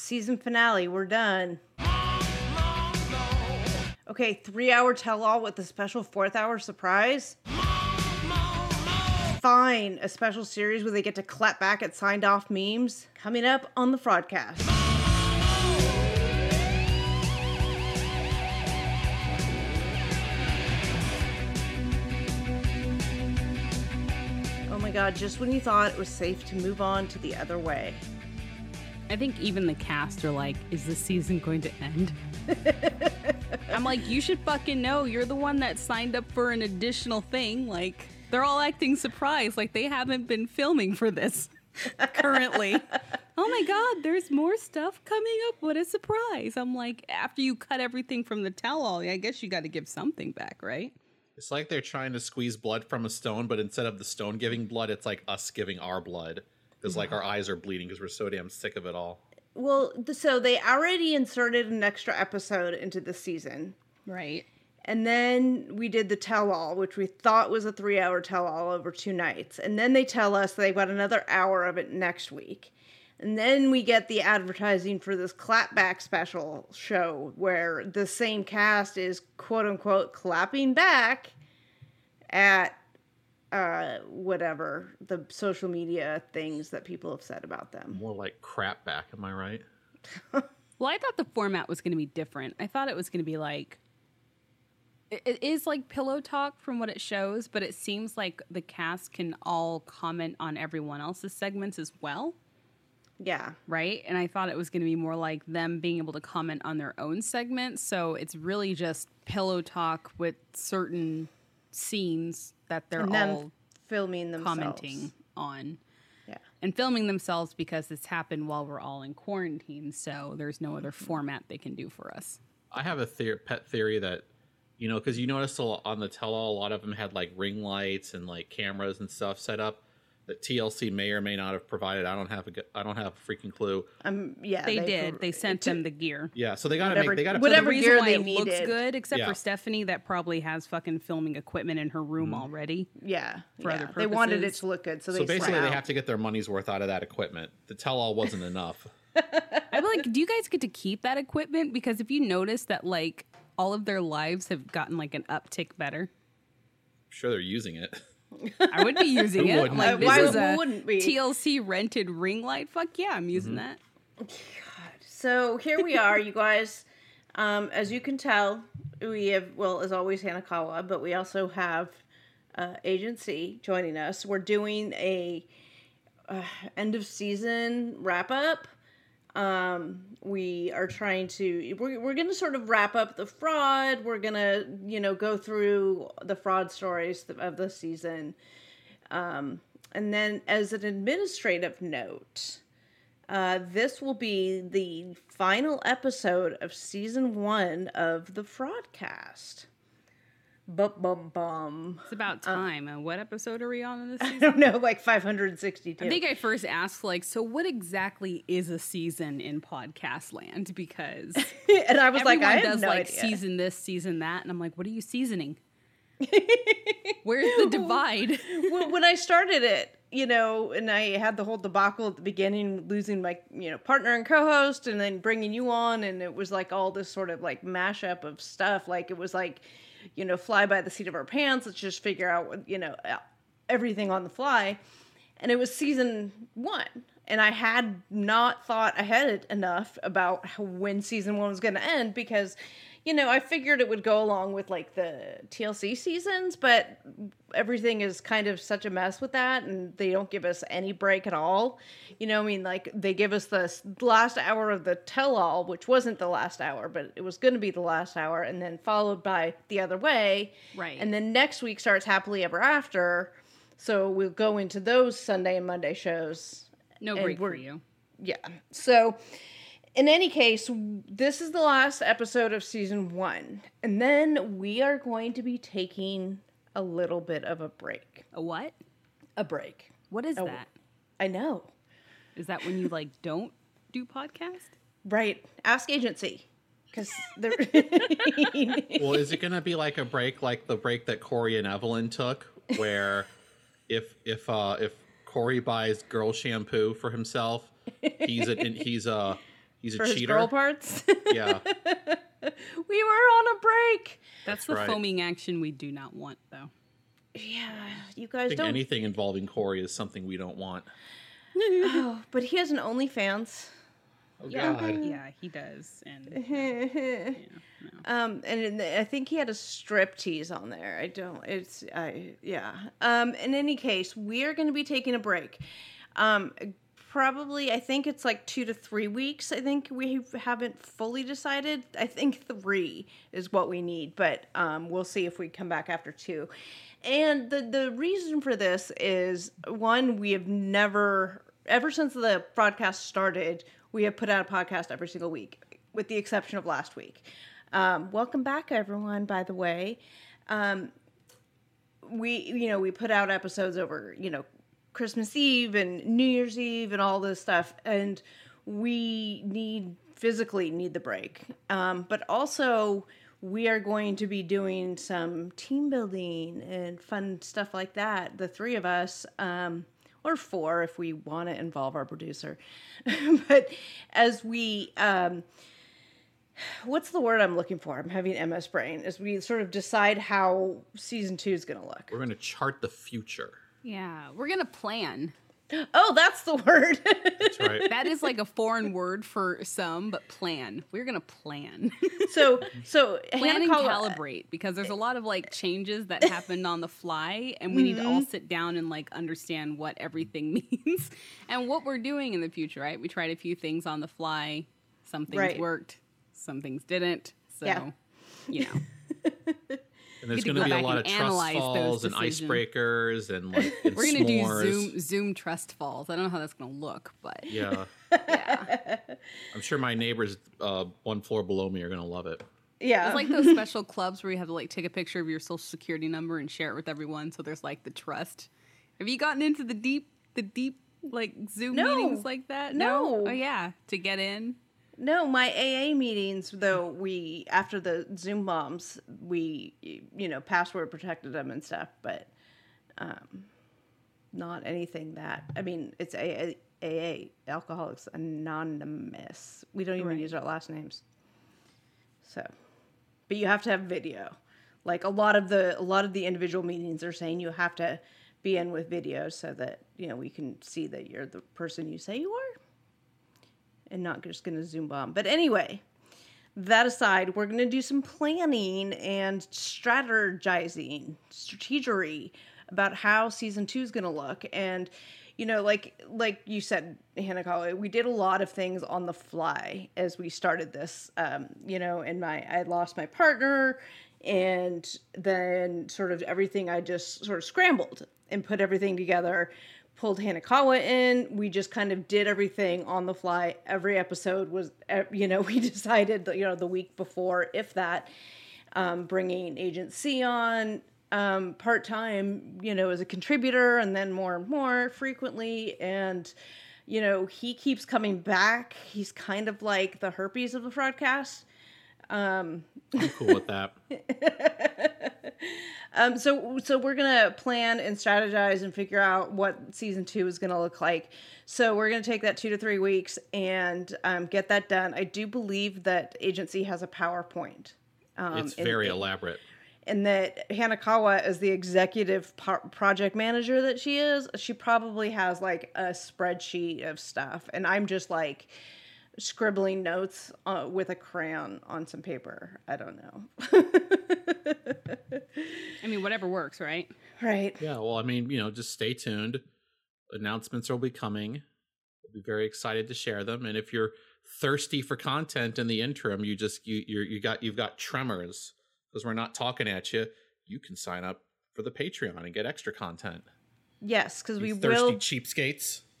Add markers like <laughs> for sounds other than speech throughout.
Season finale. We're done. Okay, three hour tell all with a special fourth hour surprise. Fine, a special series where they get to clap back at signed off memes. Coming up on the Fraudcast. Oh my god, just when you thought it was safe to move on to the other way. I think even the cast are like, is this season going to end? <laughs> I'm like, you should fucking know. You're the one that signed up for an additional thing. Like, they're all acting surprised, like they haven't been filming for this <laughs> currently. oh my god, there's more stuff coming up. What a surprise. I'm like, after you cut everything from the tell all, I guess you got to give something back, right? It's like they're trying to squeeze blood from a stone, but instead of the stone giving blood, it's like us giving our blood. Because like mm-hmm. our eyes are bleeding because we're so damn sick of it all. Well, so they already inserted an extra episode into the season. Right. And then we did the tell all, which we thought was a three hour tell all over two nights. And then they tell us they've got another hour of it next week. And then we get the advertising for this clapback special show where the same cast is quote unquote clapping back at uh whatever the social media things that people have said about them. More like crap back, am I right? <laughs> Well, I thought the format was going to be different. I thought it was going to be like it- it is like pillow talk from what it shows, but it seems like the cast can all comment on everyone else's segments as well, Yeah. right? And I thought it was going to be more like them being able to comment on their own segments. So it's really just pillow talk with certain scenes that they're and all filming themselves. commenting on Yeah. and filming themselves because this happened while we're all in quarantine. So there's no other format they can do for us. I have a theor- pet theory that, you know, because you noticed a lo- on the tell all, a lot of them had like ring lights and like cameras and stuff set up that TLC may or may not have provided. I don't have a, g- I don't have a freaking clue. Um yeah. They, did. They sent to- them the gear. Yeah, so they got to make, they got to whatever the gear why they it looks needed. good, except Yeah. for Stephanie, that probably has fucking filming equipment in her room already. Yeah. for yeah. other They wanted it to look good, so they So basically, they out. have to get their money's worth out of that equipment. The tell all wasn't enough. <laughs> I'm like, do you guys get to keep that equipment? Because if you notice that, like, all of their lives have gotten like an uptick better. I'm sure they're using it. <laughs> I would be <laughs> using Who it. wouldn't? Like, this why is a wouldn't we? TLC rented ring light. Fuck yeah, I'm using that. God. So here we are, you guys. Um, as you can tell, we have well, as always, Hanekawa, but we also have uh, Agent C joining us. We're doing a uh, end of season wrap up. Um, we are trying to we're, we're gonna sort of wrap up the fraud. We're gonna you know go through the fraud stories of the season. Um, and then, as an administrative note, uh, this will be the final episode of season one of the Fraudcast. Bum bum bum. It's about time. Uh, what episode are we on in this <laughs> I don't know, like 562. I think I first asked, like, so what exactly is a season in podcast land? Because <laughs> and I was like, I does no like idea. season this, season that, and I'm like, what are you seasoning? <laughs> Where's the divide? when, when I started it, you know, and I had the whole debacle at the beginning, losing my, you know, partner and co-host, and then bringing you on, and it was like all this sort of like mashup of stuff. Like it was like, you know, fly by the seat of our pants. Let's just figure out you know, uh, everything on the fly. And it was season one, and I had not thought ahead enough about how, when season one was going to end because, you know, I figured it would go along with like the TLC seasons, but everything is kind of such a mess with that, and they don't give us any break at all. You know, I mean, like they give us the last hour of the tell-all, which wasn't the last hour, but it was going to be the last hour, and then followed by the other way, Right. And then next week starts happily ever after. So we'll go into those Sunday and Monday shows No break for you. yeah. So, in any case, this is the last episode of season one. And then we are going to be taking a little bit of a break. A what? A break. What is Oh. that? I know. Is that when you like don't do podcast? Right. Ask Agent C. Because they're. <laughs> well, is it going to be like a break, like the break that Corey and Evelin took, where if if uh if Corey buys girl shampoo for himself, he's a he's a He's a for his cheater. girl parts. <laughs> Yeah. we were on a break. That's, That's the right. foaming action we do not want, though. Yeah, you I guys think don't. anything involving Corey is something we don't want. <laughs> Oh, but he has an OnlyFans. Oh Yeah. God. Yeah, he does. And <laughs> yeah, no. Um, and in the- I think he had a strip tease on there. I don't. It's I yeah. Um, in any case, we are going to be taking a break. Um, probably I think it's like two to three weeks. I think we haven't fully decided. I think three is what we need, but um, we'll see if we come back after two. And the the reason for this is one we have never ever since the Fraudcast started we have put out a podcast every single week with the exception of last week. Um, welcome back, everyone. By the way, um, we you know we put out episodes over you know Christmas Eve and New Year's Eve and all this stuff, and we need physically need the break, um, but also we are going to be doing some team building and fun stuff like that. The three of us. Um, or four if we want to involve our producer. <laughs> but as we um, what's the word I'm looking for? I'm having MS brain. As we sort of decide how season two is going to look. We're gonna chart the future. Yeah, we're gonna plan. Oh, that's the word. That's <laughs> right. That is like a foreign word for some, but plan. We're gonna plan, <laughs> so, so plan Hannah and Col- uh, calibrate because there's a lot of like changes that happened on the fly, and we need to all mm-hmm. sit down and like understand what everything <laughs> means and what we're doing in the future. Right? We tried a few things on the fly. Some things Right. worked, some things didn't. So, Yeah. you know. And there's gonna be a lot of and trust falls and decisions. icebreakers and <laughs> like and We're gonna do Zoom Zoom trust falls. I don't know how that's gonna look, but Yeah. <laughs> yeah. I'm sure my neighbors uh, one floor below me are gonna love it. yeah, It's like those special clubs where you have to like take a picture of your social security number and share it with everyone so there's like the trust. Have you gotten into the deep the deep like Zoom No. meetings like that? No. Oh yeah. To get in. No. My AA meetings, though, we after the Zoom bombs, we you know password protected them and stuff, but um, not anything that. I mean, it's AA, AA Alcoholics Anonymous. We don't even Right. use our last names. So, but you have to have video. Like a lot of the a lot of the individual meetings are saying you have to be in with video so that you know we can see that you're the person you say you are, and not just going to zoom bomb. But anyway, that aside, we're going to do some planning and strategizing, strategery about how season two is going to look. And, you know, like like you said, Hanekawa, we did a lot of things on the fly as we started this. Um, you know, and my I lost my partner, and then sort of everything I just sort of scrambled and put everything together pulled Hanekawa in. We just kind of did everything on the fly. Every episode was, eh, you know, <laughs> we decided, you know, the week before, if that, um, bringing Agent C on um, part time, you know, as a contributor, and then more and more frequently. And, you know, he keeps coming back. He's kind of like the herpes of the Fraudcast. I'm cool with that. <laughs> Um, so so we're gonna plan and strategize and figure out what season two is gonna look like. So we're gonna take that two to three weeks and um, get that done. I do believe that Agent C has a PowerPoint. Um, it's and- very elaborate. and that Hanekawa, is the executive par- project manager that she is, she probably has like a spreadsheet of stuff, and I'm just like scribbling notes uh, with a crayon on some paper. I don't know. <laughs> I mean, whatever works, right? right. Yeah, well, I mean, you know, just stay tuned. Announcements will be coming. We'll be very excited to share them. And if you're thirsty for content in the interim, you just you you you got you've got tremors because we're not talking at you. You can sign up for the Patreon and get extra content. Yes, because we You thirsty will. cheapskates. <laughs>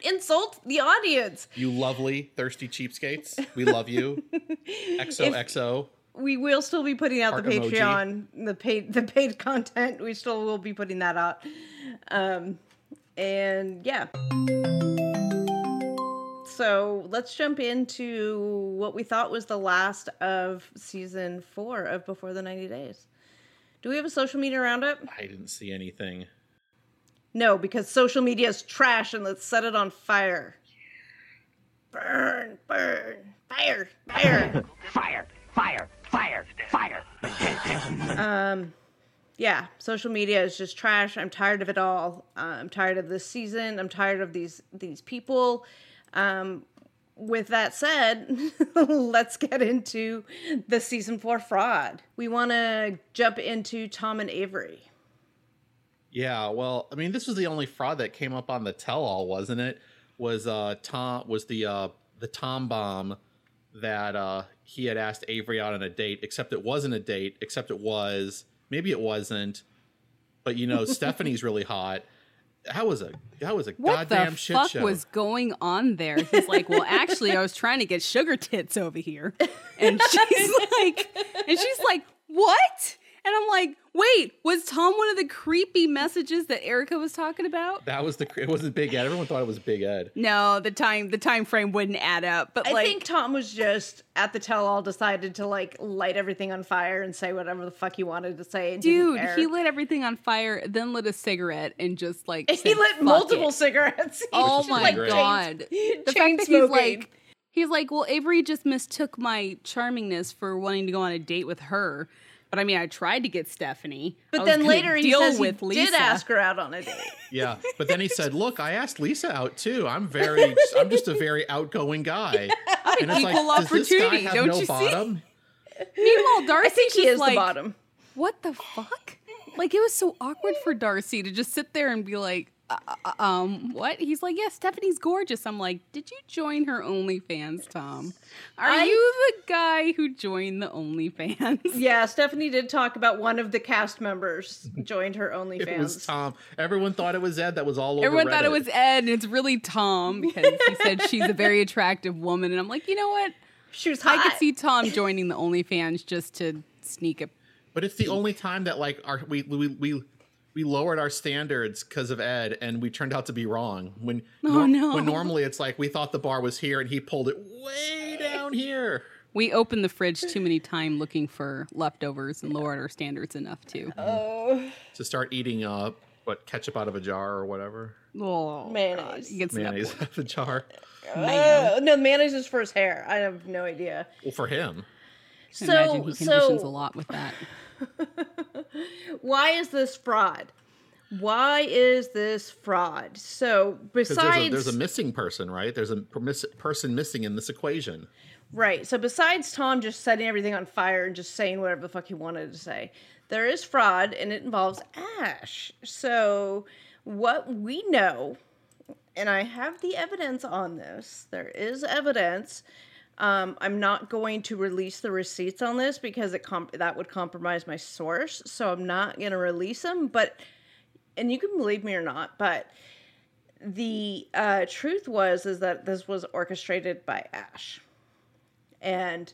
Don't insult the audience. You lovely thirsty cheapskates. We love you. <laughs> XOXO. We will still be putting out the Heart emoji. Patreon, the paid the paid content. We still will be putting that out. Um, and yeah. So let's jump into what we thought was the last of season four of Before the 90 Days. Do we have a social media roundup? I didn't see anything. No, because social media is trash and let's set it on fire. Burn. Burn, fire. <laughs> Fire! Fire! Fire! Fire! Um yeah, social media is just trash. I'm tired of it all. Uh, I'm tired of this season. I'm tired of these these people. Um, with that said, <laughs> let's get into the season four fraud. We want to jump into Tom and Avery. Yeah, well, I mean, this was the only fraud that came up on the tell-all, wasn't it? Was uh Tom was the uh the Tom bomb that uh he had asked Avery out on a date, except it wasn't a date, except it was maybe it wasn't, but you know <laughs> Stephanie's really hot. That was a that was a What goddamn the fuck was going on there? He's like, well, actually, I was trying to get sugar tits over here, and she's <laughs> like, and she's like, what? And I'm like, wait, was Tom one of the creepy messages that Erika was talking about? that was the it wasn't Big Ed. Everyone thought it was Big Ed. No, the time the time frame wouldn't add up. But I like, think Tom was just at the tell all decided to like light everything on fire and say whatever the fuck he wanted to say. And dude, he lit everything on fire, then lit a cigarette, and just like he said, lit "Fuck multiple it." cigarettes. <laughs> He Oh my like god! <laughs> chain- the chain fact that he's like, he's like, well, Avery just mistook my charmingness for wanting to go on a date with her. But I mean, I tried to get Stephanie. But then later he deal says he Lisa. did ask her out on a date. <laughs> Yeah, but then he said, "Look, I asked Lisa out too. I'm very, I'm just a very outgoing guy." <laughs> And Equal does this guy opportunity, have don't no you see? Meanwhile, Darcy I think he is like, the bottom. What the fuck? Like it was so awkward for Darcy to just sit there and be like, uh, uh, um, what? He's like, yeah, Stephanie's gorgeous. I'm like, did you join her OnlyFans, Tom? Are I- you the guy who joined the OnlyFans? <laughs> Yeah, Stephanie did talk about one of the cast members joined her <laughs> OnlyFans. It OnlyFans. was Tom. Everyone thought it was Ed. That was all over. Everyone thought it was Ed, and it's really Tom because he said <laughs> she's a very attractive woman. And I'm like, you know what? She was I could see Tom joining the OnlyFans just to sneak a. But it's the only time that like our we we we, we lowered our standards because of Ed, and we turned out to be wrong. When <laughs> Oh, no. when normally it's like we thought the bar was here, and he pulled it way down here. We opened the fridge too many times looking for leftovers and lowered our standards enough to. To start eating uh what ketchup out of a jar or whatever Oh, Mayonnaise. God, he mayonnaise out of a jar. Mayo. Uh, no, mayonnaise is for his hair. I have no idea. Well, for him, I imagine he conditions so a lot with that. <laughs> why is this fraud? Why is this fraud? So besides there's a, there's a missing person, right? There's a person missing in this equation. Right. So besides Tom just setting everything on fire and just saying whatever the fuck he wanted to say, there is fraud and it involves Ash. So what we know, and I have the evidence on this, there is evidence. Um, I'm not going to release the receipts on this because it comp- that would compromise my source. So I'm not going to release them. But, and you can believe me or not, but the uh, truth was is that this was orchestrated by Ash. And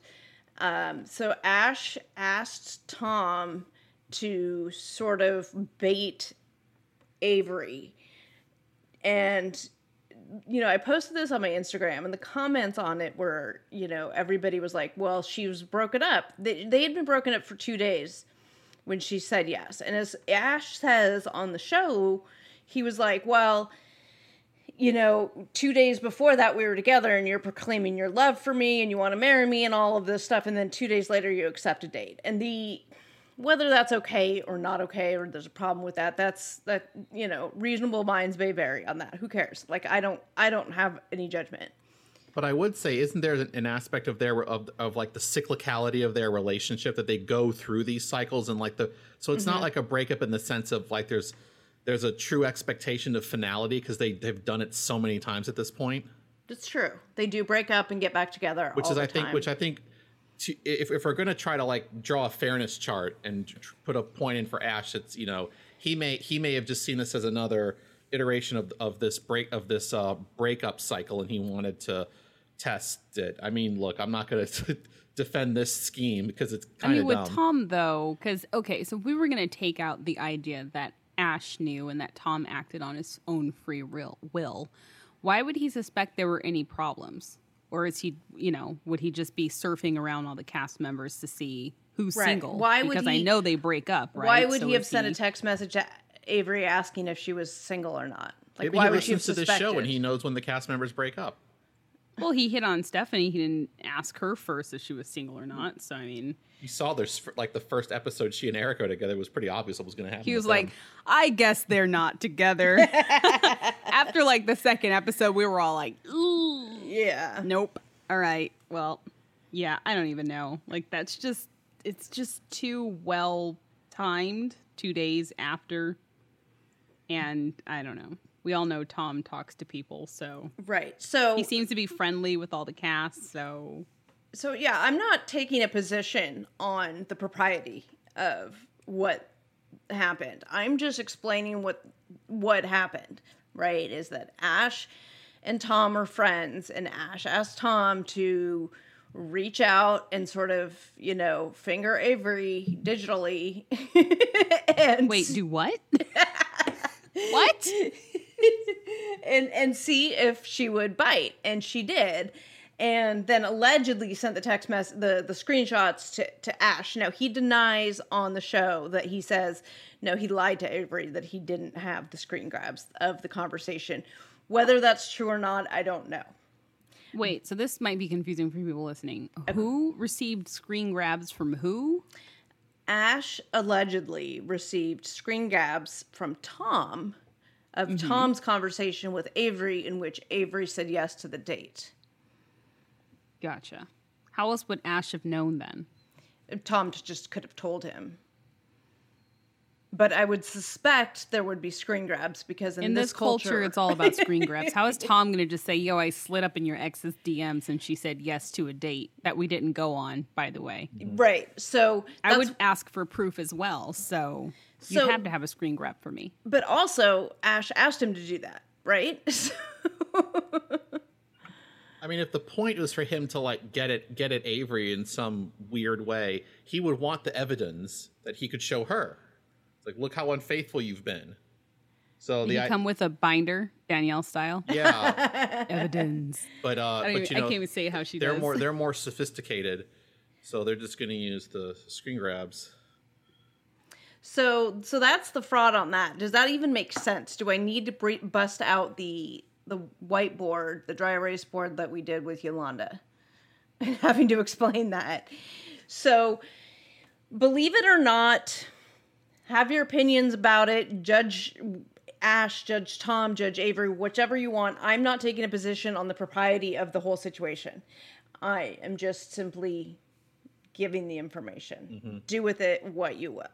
um, so Ash asked Tom to sort of bait Avery. And, you know, I posted this on my Instagram, and the comments on it were, you know, everybody was like, well, she was broken up. They, they had been broken up for two days when she said yes. And as Ash says on the show, he was like, well, you know, two days before that we were together and you're proclaiming your love for me and you want to marry me and all of this stuff. And then two days later you accept a date. And the, whether that's okay or not okay or there's a problem with that, that's that, you know, reasonable minds may vary on that. Who cares? Like, I don't, I don't have any judgment. But I would say, isn't there an aspect of their of, of like the cyclicality of their relationship that they go through these cycles and like the so it's not mm-hmm. like a breakup in the sense of like there's there's a true expectation of finality because they they've done it so many times at this point, It's true. They do break up and get back together. which is I think which I think to, if if we're gonna try to like draw a fairness chart and tr- put a point in for Ash, it's you know he may he may have just seen this as another iteration of of this break of this uh breakup cycle and he wanted to test it. I mean, look, I'm not gonna <laughs> defend this scheme because it's I mean, of with dumb. Tom though, because okay, so if we were gonna take out the idea that Ash knew and that Tom acted on his own free will, why would he suspect there were any problems? Or is he, you know, would he just be surfing around all the cast members to see who's Right. single? Why would because I know they break up, right? Why would So he have is sent a text message to Avery asking if she was single or not? Like, Maybe why he would she have listens to this show suspected? and he knows when the cast members break up. Well, he hit on Stephanie. He didn't ask her first if she was single or not. So I mean, You saw there's like the first episode she and Erika was was pretty obvious what was going to happen. he was like, them. "I guess they're not together." <laughs> After like the second episode, we were all like, "Ooh, Yeah. nope." All right, well, yeah, I don't even know. Like that's just it's just too well timed. Two days after, and I don't know. We all know Tom talks to people, so Right. So he seems to be friendly with all the cast. So so yeah, I'm not taking a position on the propriety of what happened. I'm just explaining what what happened, right? Is that Ash and Tom are friends and Ash asked Tom to reach out and sort of, you know, finger Avery digitally <laughs> and wait, do what? <laughs> what? and and see if she would bite and she did and then allegedly sent the text mess the the screenshots to to Ash now he denies on the show that he says no he lied to Avery that he didn't have the screen grabs of the conversation whether that's true or not I don't know Wait, so this might be confusing for people listening. Who received screen grabs from who? Ash allegedly received screen grabs from Tom of mm-hmm. Tom's conversation with Avery in which Avery said yes to the date Gotcha. How else would Ash have known then? Tom just could have told him. But I would suspect there would be screen grabs because in, In this, culture, it's all about screen grabs. How is <laughs> Tom going to just say, "Yo, I slid up in your ex's DMs and she said yes to a date that we didn't go on"? By the way, right. So I would ask for proof as well. So, you So- have to have a screen grab for me. but also Ash asked him to do that, right? <laughs> I mean, if the point was for him to like get it, get at Avery in some weird way, he would want the evidence that he could show her. Like, look how unfaithful you've been. So the you I- come with a binder, Danielle style. yeah, <laughs> Evidence. but uh, I, but even, you I can't even say how she they're does. more they're <laughs> more sophisticated, so they're just going to use the screen grabs. so so that's the fraud on that. Does that even make sense? Do I need to bre- bust out the the whiteboard, the dry erase board that we did with Yolanda? And <laughs> having to explain that. So believe it or not, have your opinions about it. Judge Ash, Judge Tom, Judge Avery, whichever you want. I'm not taking a position on the propriety of the whole situation. I am just simply giving the information. Mm-hmm. Do with it what you will.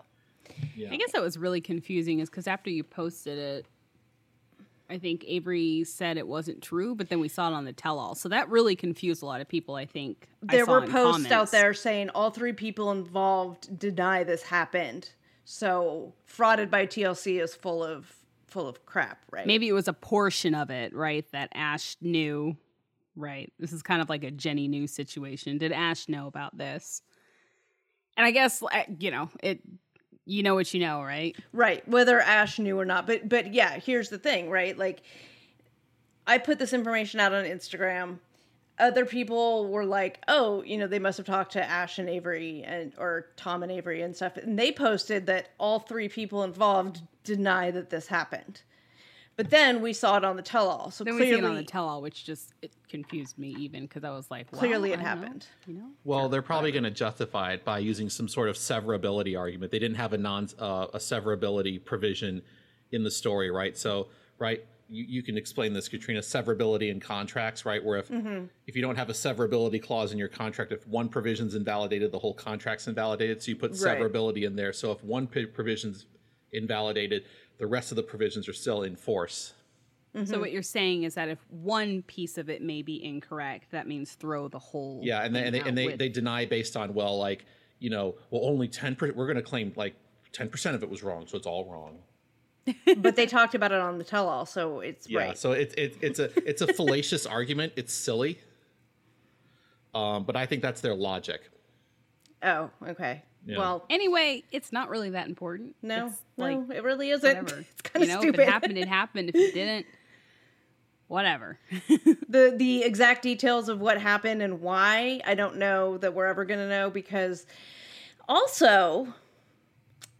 Yeah. I guess that was really confusing is because after you posted it, I think Avery said it wasn't true, but then we saw it on the tell all. So that really confused a lot of people, I think. I There saw were in posts out there saying all three people involved deny this happened. So frauded by TLC is full of full of crap, right? Maybe it was a portion of it, right? That Ash knew, right? This is kind of like a Jenny knew situation. Did Ash know about this? And I guess, you know, it. You know what you know, right? Right, whether Ash knew or not. But but yeah, here's the thing, right? Like I put this information out on Instagram. Other people were like, "Oh, you know, they must have talked to Ash and Avery and or Tom and Avery and stuff." And they posted that all three people involved deny that this happened. But then we saw it on the tell-all. So Then we see clearly it on the tell all, which just it confused me even because I was like, well, clearly it don't know, happened. you know? Well, they're probably going to justify it by using some sort of severability argument. They didn't have a non uh, a severability provision in the story, right? So, right, you, you can explain this, Katrina. Severability in contracts, right? Where if mm-hmm. if you don't have a severability clause in your contract, if one provision's invalidated, the whole contract's invalidated. So you put Right. severability in there. So if one p- provision's invalidated, the rest of the provisions are still in force. Mm-hmm. So what you're saying is that if one piece of it may be incorrect, that means throw the whole. Yeah, and they, and they, thing and they, with- they deny based on well, like you know, well, only ten percent. We're going to claim like ten percent of it was wrong, so it's all wrong. But they talked about it on the tell-all, so it's Yeah, right. so it's it, it's a it's a fallacious <laughs> argument. It's silly, um, but I think that's their logic. Oh, okay. Yeah. Well, Anyway, it's not really that important. no, It's like no, it really isn't. whatever. <laughs> It's kind of you know, stupid. if it happened, it happened. If it didn't, whatever. <laughs> the the exact details of what happened and why i don't know that we're ever going to know because also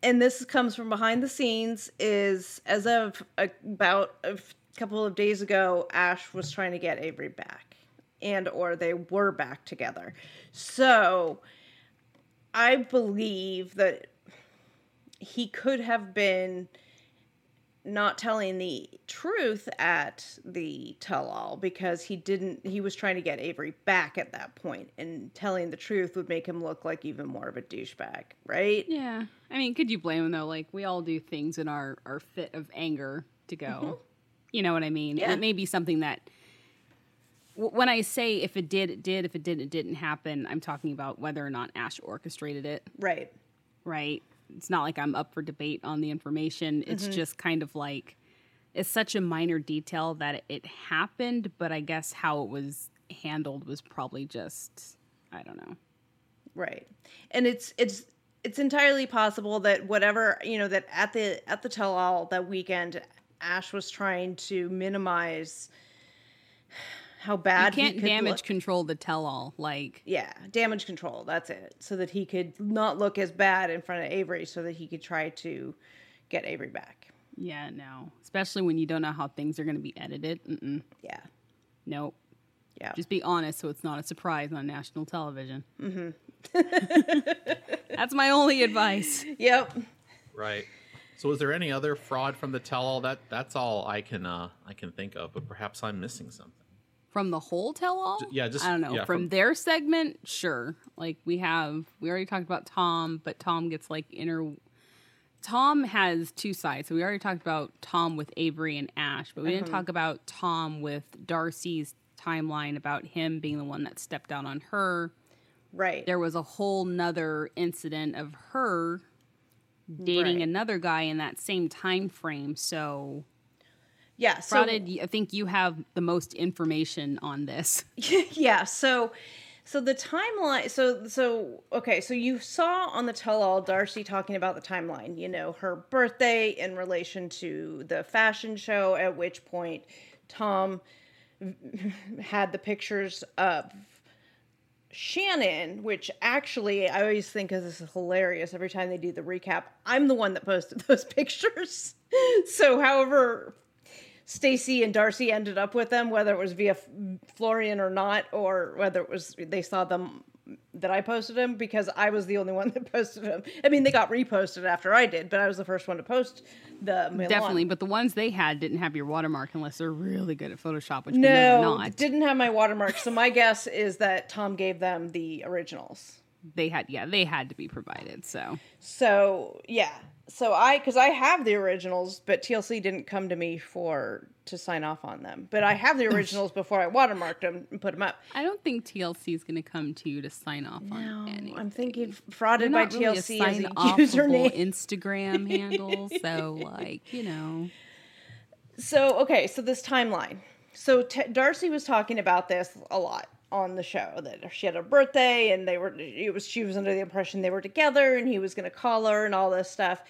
and this comes from behind the scenes is as of uh, about a couple of days ago ash was trying to get avery back and or they were back together. So I believe that he could have been not telling the truth at the tell all because he didn't he was trying to get Avery back at that point and telling the truth would make him look like even more of a douchebag, right? Yeah. I mean, could you blame him though? Like we all do things in our our fit of anger to go. Mm-hmm. You know what I mean? Yeah. It may be something that when I say if it did, it did. If it didn't, it didn't happen. I'm talking about whether or not Ash orchestrated it. Right. right? It's not like I'm up for debate on the information. It's mm-hmm. just kind of like it's such a minor detail that it happened, but I guess how it was handled was probably just I don't know. Right. And it's it's it's entirely possible that whatever, you know, that at the at the tell all that weekend Ash was trying to minimize how bad he can't could damage look. control the tell all. Like yeah, damage control, that's it. So that he could not look as bad in front of Avery so that he could try to get Avery back. yeah, no. Especially when you don't know how things are going to be edited. Mm-mm. Yeah. Nope. Yeah. Just be honest so it's not a surprise on national television. Mm-hmm. <laughs> That's my only advice. Yep. Right. So, is there any other fraud from the tell-all? That that's all I can uh, I can think of, but perhaps I'm missing something. From the whole tell all? yeah, just- I don't know. yeah, from, from- their segment, sure. Like we have we already talked about Tom, but Tom gets like inner Tom has two sides. So we already talked about Tom with Avery and Ash, but we didn't mm-hmm. talk about Tom with Darcy's timeline about him being the one that stepped out on her. Right. There was a whole nother incident of her dating Right. another guy in that same time frame. So yeah. So I think you have the most information on this. <laughs> yeah so so the timeline so so okay so you saw on the tell all darcy talking about the timeline you know her birthday in relation to the fashion show at which point tom <laughs> had the pictures of Shannon, which actually I always think this is hilarious every time they do the recap. I'm the one that posted <laughs> those pictures. so, however, Stacey and Darcy ended up with them, whether it was via F- Florian or not, or whether it was they saw them that I posted them because I was the only <laughs> one that posted them. I mean, they got reposted after I did, but I was the first one to post the Milan. Definitely, but the ones they had didn't have your watermark unless they're really good at Photoshop, which we know they're No, not. didn't have my watermark. So my guess is that Tom gave them the originals. they had, yeah, they had to be provided. So So yeah, so I because I have the originals, but TLC didn't come to me for to sign off on them. But I have the <laughs> originals before I watermarked them and put them up. I don't think TLC is going to come to you to sign off on No, anything. I'm thinking frauded by really a TLC as a sign-offable username. Instagram handle, so <laughs> like you know, So okay, so this timeline. So T- Darcy was talking about this a lot on the show that she had a birthday and they were it was she was under the impression they were together and he was going to call her and all this stuff.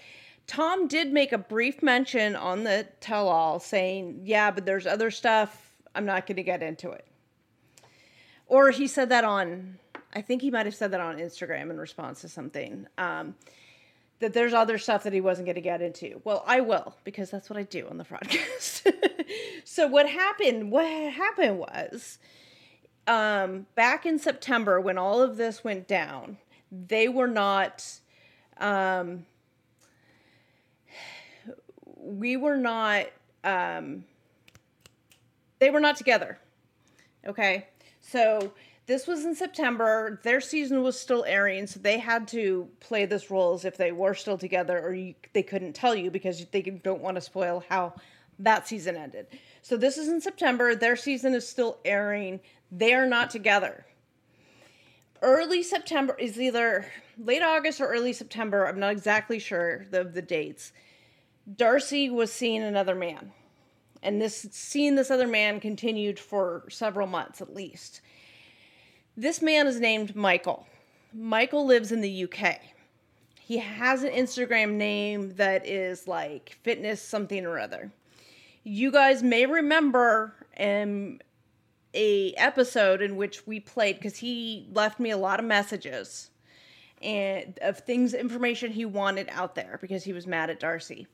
Tom did make a brief mention on the tell all saying, "Yeah, but there's other stuff. I'm not going to get into it." Or he said that on I think he might have said that on Instagram in response to something. Um, that there's other stuff that he wasn't going to get into. Well, I will because that's what I do on the <laughs> Fraudcast. so what happened? What happened was, um, back in September when all of this went down, they were not. Um, we were not. Um, they were not together. Okay, so this was in September. Their season was still airing, so they had to play this role as if they were still together, or you, they couldn't tell you because they don't want to spoil how that season ended. So this is in September. Their season is still airing. They are not together. Early September is either late August or early September. I'm not exactly sure of the dates. Darcy was seeing another man and this seeing this other man continued for several months at least. This man is named Michael. Michael lives in the UK. He has an Instagram name that is like fitness something or other. You guys may remember um, a episode in which we played because he left me a lot of messages and of things information he wanted out there because he was mad at Darcy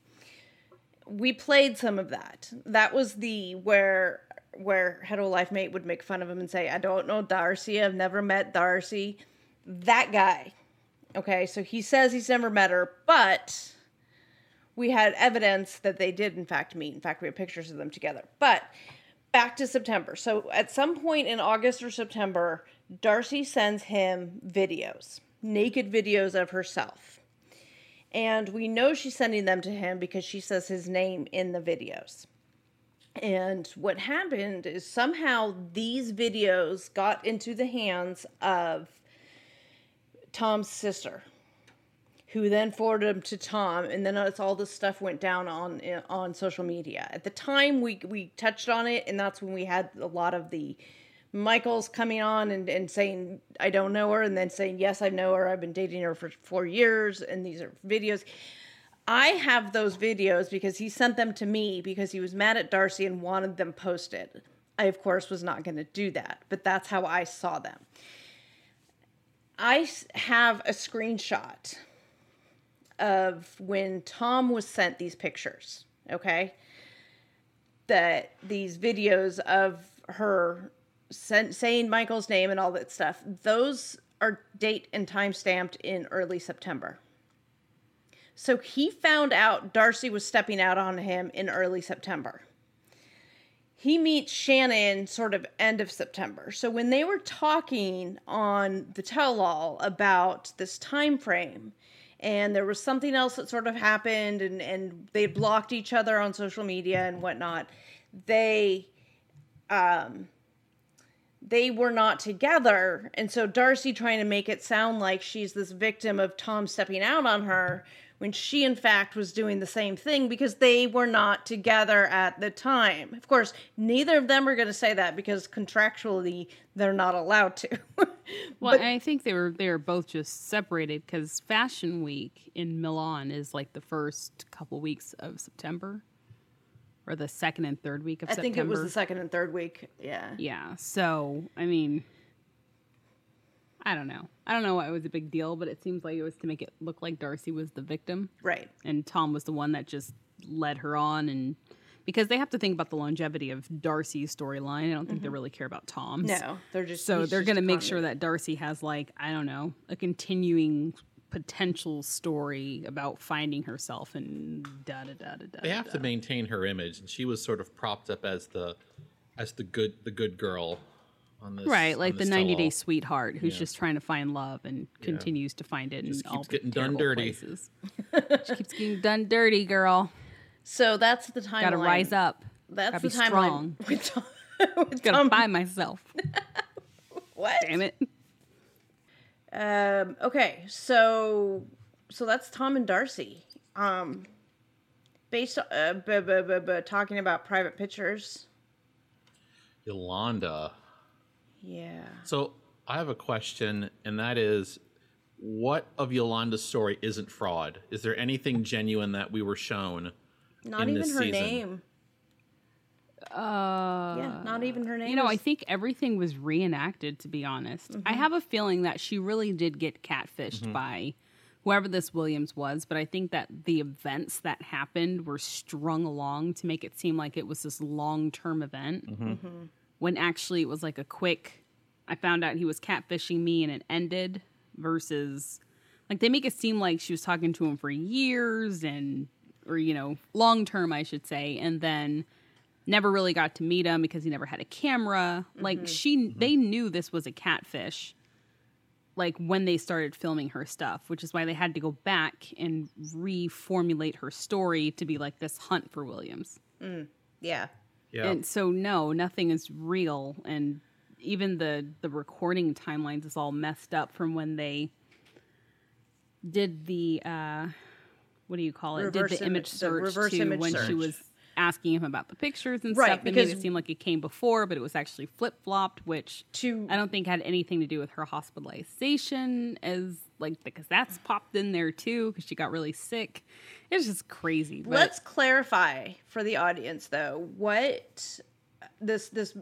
we played some of that. That was the where where hetero life mate would make fun of him and say, "I don't know Darcy. I've never met Darcy." That guy. Okay, so he says he's never met her, but we had evidence that they did in fact meet. In fact, we have pictures of them together. But back to September. So at some point in August or September, Darcy sends him videos, naked videos of herself. And we know she's sending them to him because she says his name in the videos. And what happened is somehow these videos got into the hands of Tom's sister, who then forwarded them to Tom, and then it's all this stuff went down on on social media. At the time, we we touched on it, and that's when we had a lot of the Michaels coming on and, and saying I don't know her, and then saying yes I know her. I've been dating her for four years, and these are videos. I have those videos because he sent them to me because he was mad at Darcy and wanted them posted. I, of course, was not going to do that, but that's how I saw them. I have a screenshot of when Tom was sent these pictures, okay? That these videos of her sent, saying Michael's name and all that stuff, those are date and time stamped in early September. So he found out Darcy was stepping out on him in early September. He meets Shannon sort of end of September. So when they were talking on the tell all about this time frame, and there was something else that sort of happened, and, and they blocked each other on social media and whatnot, they um they were not together. And so Darcy trying to make it sound like she's this victim of Tom stepping out on her when she, in fact, was doing the same thing because they were not together at the time. Of course, neither of them are going to say that because contractually they're not allowed to. <laughs> Well, and I think they were they were both just separated because Fashion Week in Milan is like the first couple weeks of September, or the second and third week of I September. think it was the second and third week. Yeah. Yeah. So I mean, I don't know. I don't know why it was a big deal, but it seems like it was to make it look like Darcy was the victim Right. and Tom was the one that just led her on and. Because they have to think about the longevity of Darcy's storyline. I don't think they really care about Tom's. Mm-hmm. No, they're just So they're going to make sure that Darcy has like I don't know a continuing potential story about finding herself and da da da da da. They have to maintain her image, and she was sort of propped up as the as the good the good girl on this. right, on like the 90 day tell-all. sweetheart who's Yeah. just trying to find love and continues to find it Just in keeps the getting done dirty. <laughs> she keeps getting done dirty, girl. So that's the timeline. Got to rise up. That's Gotta the be timeline strong. <laughs> with Tom. with Got to Tom- find myself. <laughs> what? Damn it. Um, okay, so so that's Tom and Darcy. Um, based uh, b- b- b- b- talking about private pictures. Yolanda. Yeah. So I have a question, and that is, what of Yolanda's story isn't fraud? Is there anything genuine that we were shown? Not in even this her season. name. Uh, Yeah, not even her name. You know, I think everything was reenacted, to be honest. I Mm-hmm. have a feeling that she really did get catfished by whoever this Williams was, but I think that the events that happened were strung along to make it seem like it was this long term event Mm-hmm. When actually it was like a quick, I found out he was catfishing me and it ended versus like they make it seem like she was talking to him for years and, or, you know, long term, I should say, and then never really got to meet him because he never had a camera. Like mm-hmm. she mm-hmm. they knew this was a catfish like when they started filming her stuff, which is why they had to go back and reformulate her story to be like this hunt for Williams. Mm, yeah. Yeah. And so no, nothing is real and even the the recording timelines is all messed up from when they did the uh what do you call it? Reverse did the ima- image the search reverse to image when she search. was asking him about the pictures and Right, stuff. Made because- it seem like it came before, but it was actually flip flopped, which To I don't think had anything to do with her hospitalization, as like because that's popped in there too because she got really sick. It's just crazy. But let's clarify for the audience though what this this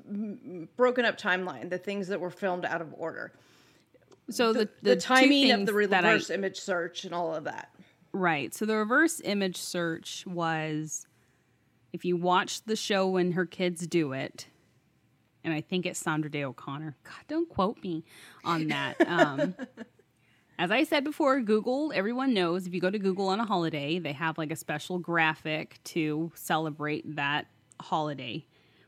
broken up timeline, the things that were filmed out of order, so the, the, the, timing of the that I- reverse image search and all of that. Right. So the reverse image search was if you watch the show when her kids do it, and I think it's Sandra Day O'Connor. God, don't quote me on that. <laughs> Um, as I said before, Google, everyone knows if you go to Google on a holiday, they have like a special graphic to celebrate that holiday.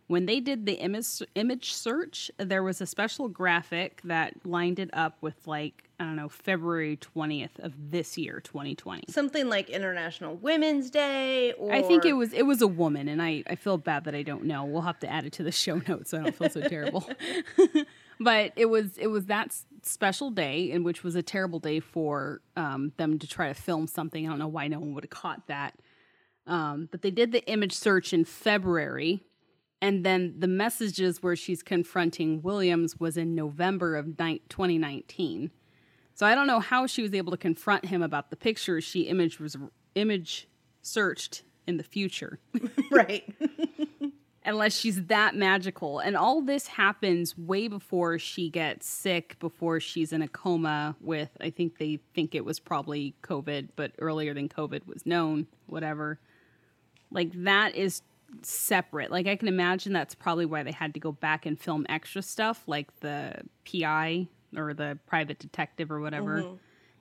When they did the image image search, there was a special graphic that lined it up with like I don't know February twentieth of this year, twenty twenty. Something like International Women's Day. Or... I think it was it was a woman, and I I feel bad that I don't know. We'll have to add it to the <laughs> show notes so I don't feel so terrible. <laughs> but it was it was that special day, and which was a terrible day for um, them to try to film something. I don't know why no one would have caught that. Um, but they did the image search in February, and then the messages where she's confronting Williams was in November of ni- 2019. So I don't know how she was able to confront him about the pictures she image was image searched in the future <laughs> right. <laughs> unless she's that magical. And all this happens way before she gets sick, before she's in a coma with, I think they think it was probably COVID, but earlier than COVID was known, whatever. Like that is separate. Like I can imagine that's probably why they had to go back and film extra stuff, like the PI or the private detective or whatever. Mm-hmm.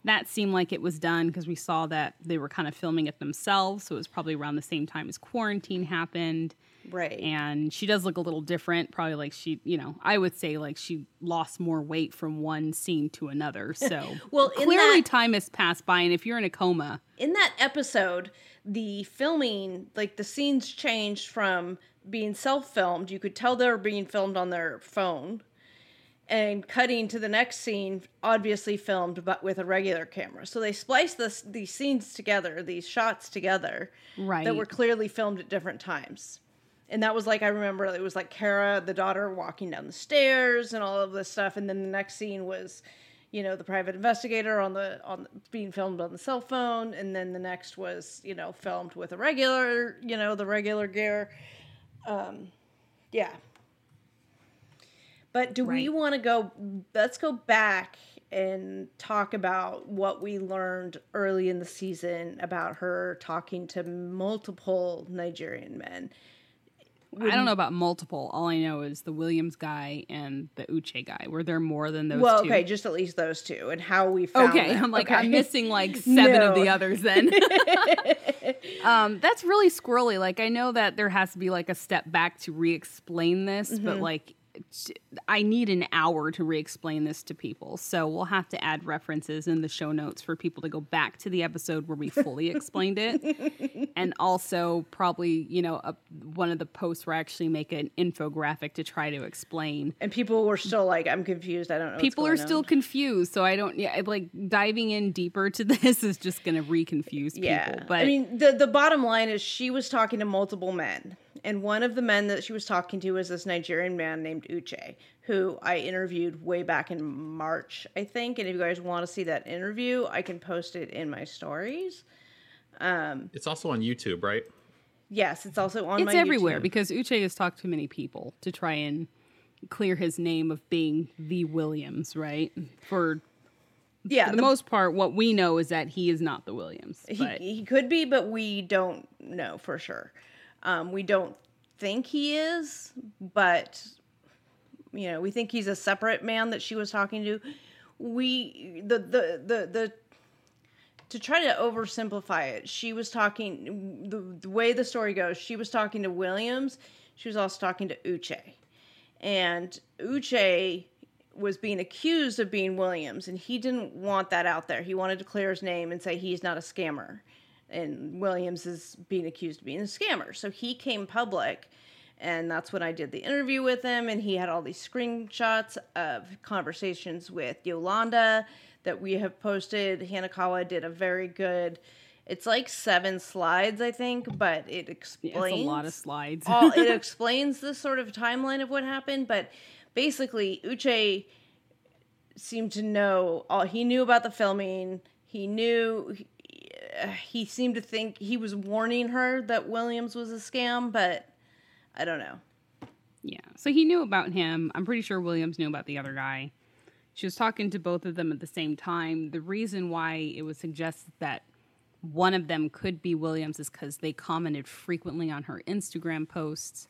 That seemed like it was done because we saw that they were kind of filming it themselves. So it was probably around the same time as quarantine happened Right. and she does look a little different probably like she you know i would say like she lost more weight from one scene to another <laughs> so Well, clearly that- time has passed by and if you're in a coma in that episode, the filming, like the scenes changed from being self filmed, you could tell they were being filmed on their phone, and cutting to the next scene, obviously filmed but with a regular camera. So they spliced this, these scenes together, these shots together, Right. that were clearly filmed at different times. And that was like, I remember it was like Kara, the daughter, walking down the stairs and all of this stuff. And then the next scene was you know the private investigator on the on being filmed on the cell phone and then the next was you know filmed with a regular you know the regular gear um yeah but do we want to go let's go back and talk about what we learned early in the season about her talking to multiple Nigerian men. I don't know about multiple. All i know is the williams guy and the uche guy. Were there more than those well two? okay just at least those two and how we found okay them. i'm like Okay. i'm missing like <laughs> seven of the others then. <laughs> <laughs> Um that's really squirrely. Like i know that there has to be like a step back to re-explain this Mm-hmm. but like i need an hour to re-explain this to people. So we'll have to add references in the show notes for people to go back to the episode where we fully <laughs> explained it. And also probably you know a, one of the posts where i actually make an infographic to try to explain. And people were still like i'm confused. I don't know what's people are going still confused so i don't yeah like diving in deeper to <laughs> this is just gonna reconfuse people Yeah. but I mean, the the bottom line is she was talking to multiple men, and one of the men that she was talking to was this Nigerian man named Uche, who I interviewed way back in March, I think. And if you guys want to see that interview, I can post it in my stories. Um, it's also on YouTube, right? Yes, it's also on it's my everywhere YouTube. because uche has talked to many people to try and clear his name of being the williams right for yeah, for the, most part what we know is that he is not the williams he, but he could be, but we don't know for sure. Um, we don't think he is, but you know, we think he's a separate man that she was talking to. We the the the the to try to oversimplify it, she was talking the, the way the story goes. She was talking to Williams. She was also talking to Uche, and Uche was being accused of being Williams, and he didn't want that out there. He wanted to clear his name and say he's not a scammer, and Williams is being accused of being a scammer. So he came public, and that's when I did the interview with him, and he had all these screenshots of conversations with Yolanda that we have posted. Hanekawa did a very good. It's like seven slides, I think, but it explains yeah, it's a lot of slides all it <laughs> explains the sort of timeline of what happened, but basically Uche seemed to know all he knew about the filming. He knew <sighs> he, seemed to think he was warning her that Williams was a scam, but I don't know. Yeah. So he knew about him. I'm pretty sure Williams knew about the other guy. She was talking to both of them at the same time. The reason why it was suggested that one of them could be Williams is because they commented frequently on her Instagram posts,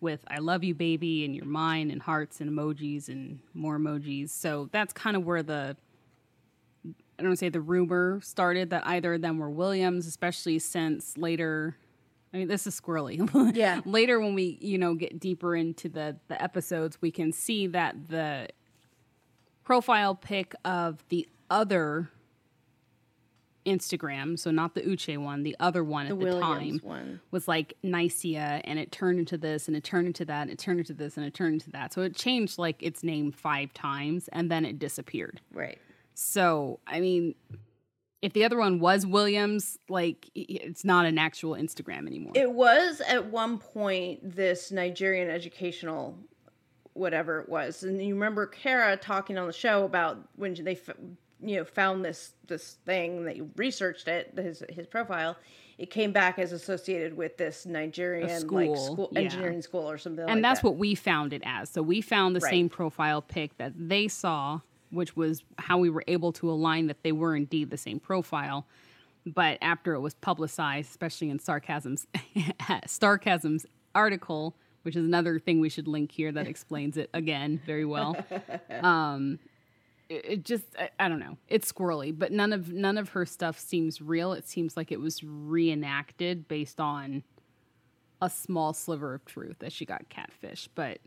with I love you, baby, and you're mine, and hearts and emojis and more emojis. So that's kind of where the I don't want to say the rumor started that either of them were Williams, especially since later. I mean, this is squirrely. <laughs> Yeah. later, when we you know get deeper into the the episodes, we can see that the profile pic of the other Instagram, so not the Uche one, the other one The at the Williams time one. was like Nicaea and it turned into this and it turned into that and it turned into this and it turned into that. So it changed like its name five times and then it disappeared. Right. So, I mean, if the other one was Williams, like it's not an actual Instagram anymore. It was at one point this Nigerian educational whatever it was. And you remember Kara talking on the show about when they you know found this this thing that you researched it his his profile it came back as associated with this Nigerian like school, school yeah. engineering school or something and like that's that. what we found it as. So we found the Right. same profile pic that they saw, which was how we were able to align that they were indeed the same profile. But after it was publicized, especially in Sarcasm's <laughs> Sarcasm's article, which is another thing we should link here that explains it again very well. <laughs> Um, it, it just I, I don't know. It's squirrely, but none of none of her stuff seems real. It seems like it was reenacted based on a small sliver of truth that she got catfish, but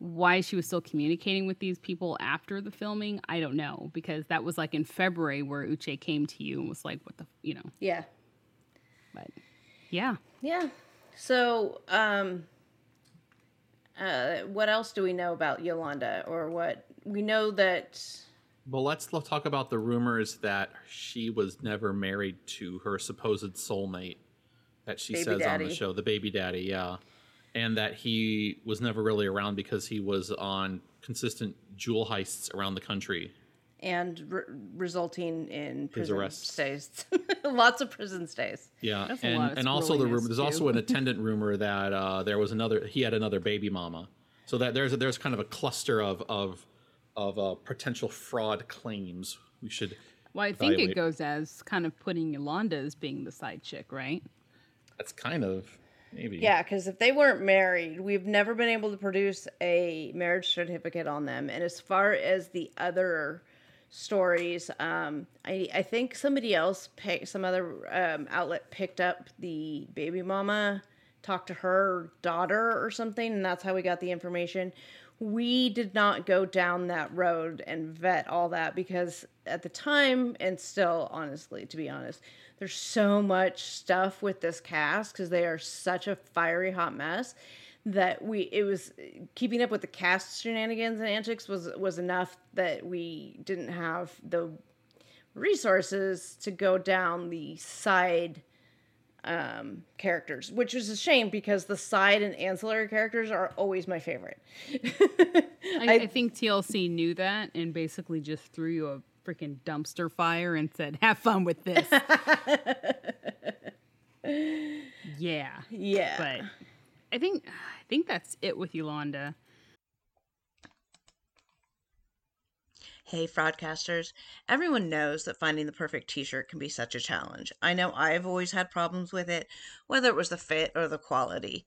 why she was still communicating with these people after the filming, I don't know because that was like in February where Uche came to you and was like, "What the, you know?" yeah But yeah, yeah so um uh what else do we know about Yolanda or what we know that Well, let's l- talk about the rumors that she was never married to her supposed soulmate that she Baby says on the show, the baby daddy, yeah. And that he was never really around because he was on consistent jewel heists around the country. and re- resulting in prison arrest. stays <laughs> lots of prison stays Yeah, That's and and also the rumor. There's also an <laughs> attendant rumor that uh, there was another. He had another baby mama. So that there's a, there's kind of a cluster of of of uh, potential fraud claims. We should. well, I think it goes as kind of putting Yolanda as being the side chick, right? That's kind of maybe. Yeah, because if they weren't married, we've never been able to produce a marriage certificate on them. And as far as the other stories, um, I I think somebody else picked some other um, outlet picked up the baby mama, talked to her daughter or something, and that's how we got the information. We did not go down that road and vet all that because at the time, and still, honestly, to be honest, there's so much stuff with this cast because they are such a fiery hot mess that we it was keeping up with the cast shenanigans and antics was was enough that we didn't have the resources to go down the side um characters which is a shame because the side and ancillary characters are always my favorite. <laughs> I, I think TLC knew that and basically just threw you a freaking dumpster fire and said, "Have fun with this." <laughs> yeah, yeah but I think I think that's it with Yolanda. Hey, fraudcasters. Everyone knows that finding the perfect t shirt can be such a challenge. I know I've always had problems with it, whether it was the fit or the quality.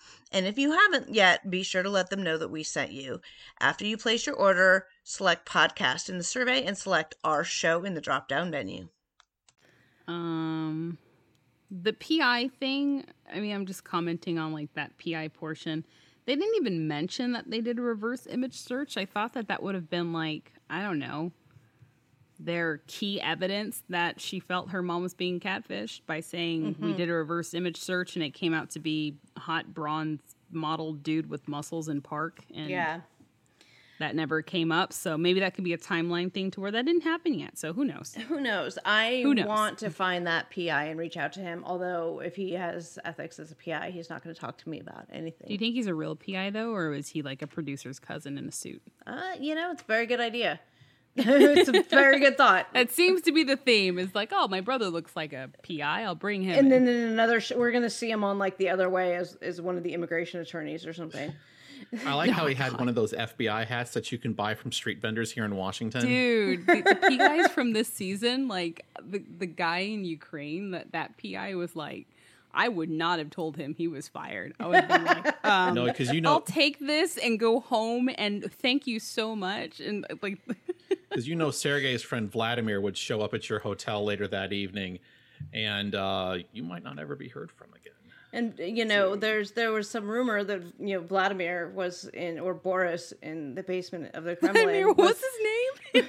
And if you haven't yet, be sure to let them know that we sent you. After you place your order, Select podcast in the survey and select our show in the drop down menu. Um, the PI thing. I mean, I'm just commenting on like that PI portion. They didn't even mention that they did a reverse image search. I thought that that would have been like I don't know their key evidence that she felt her mom was being catfished by saying we did a reverse image search and it came out to be hot bronze model dude with muscles in park and Yeah. that never came up so maybe that could be a timeline thing to where that didn't happen yet so who knows Who knows? I Who knows? want to find that PI and reach out to him. Although, if he has ethics as a PI, he's not going to talk to me about anything. do you think he's a real pi though or is he like a producer's cousin in a suit Uh, you know, it's a very good idea. <laughs> it's a very good thought. That seems to be the theme. Is like, oh, my brother looks like a PI. I'll bring him. And in. then in another, sh- we're going to see him on like the other way as, as one of the immigration attorneys or something. <laughs> I like how he <laughs> oh had one of those FBI hats that you can buy from street vendors here in Washington. Dude, the, the PIs from this season, like the the guy in Ukraine, that that PI was like, I would not have told him he was fired. I would have been like, <laughs> um, No, because you know, I'll take this and go home and thank you so much. And like, <laughs> because you know, Sergei's friend Vladimir would show up at your hotel later that evening, and uh, you might not ever be heard from again. And you know, there's there was some rumor that you know Vladimir was in or Boris in the basement of the <laughs> Kremlin. Vladimir, what's his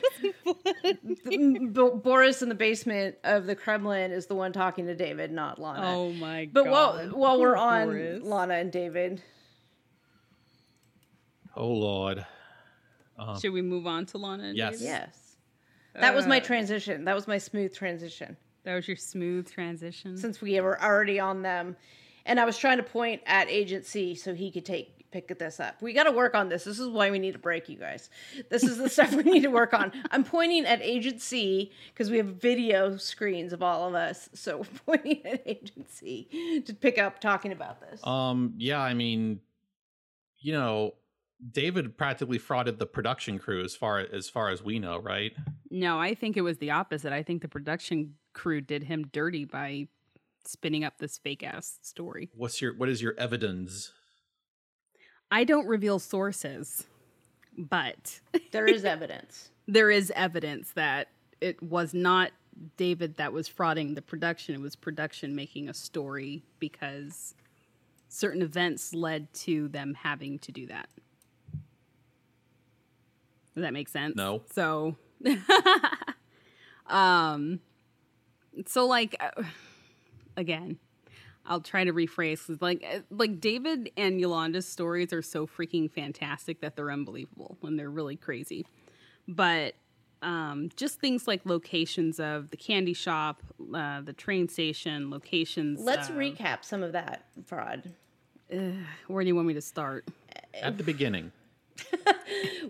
name? <laughs> <laughs> Bo- Boris in the basement of the Kremlin is the one talking to David, not Lana. oh my but god! while while we're on Boris. Lana and David, Oh Lord. should we move on to Lana? and Yes. David? yes, that was my Uh, transition. That was my smooth transition. That was your smooth transition. since we were already on them. And I was trying to point at Agent C so he could take pick this up. We got to work on this. This is why we need a break, you guys. This is the <laughs> stuff we need to work on. I'm pointing at Agent C because we have video screens of all of us. So <laughs> we're pointing at Agent C to pick up talking about this. Um. Yeah. I mean, you know, David practically frauded the production crew as far as far as we know, right? No, I think it was the opposite. I think the production crew did him dirty by spinning up this fake ass story. What's your what is your evidence? I don't reveal sources, but there is <laughs> evidence. there is evidence that it was not David that was frauding the production. It was production making a story because certain events led to them having to do that. Does that make sense? No. So, <laughs> um, so like, uh, again, I'll try to rephrase 'cause, like uh, like David and Yolanda's stories are so freaking fantastic that they're unbelievable when they're really crazy. But um, just things like locations of the candy shop, uh, the train station, locations. Let's of- recap some of that fraud. Where do you want me to start? At the beginning. <laughs>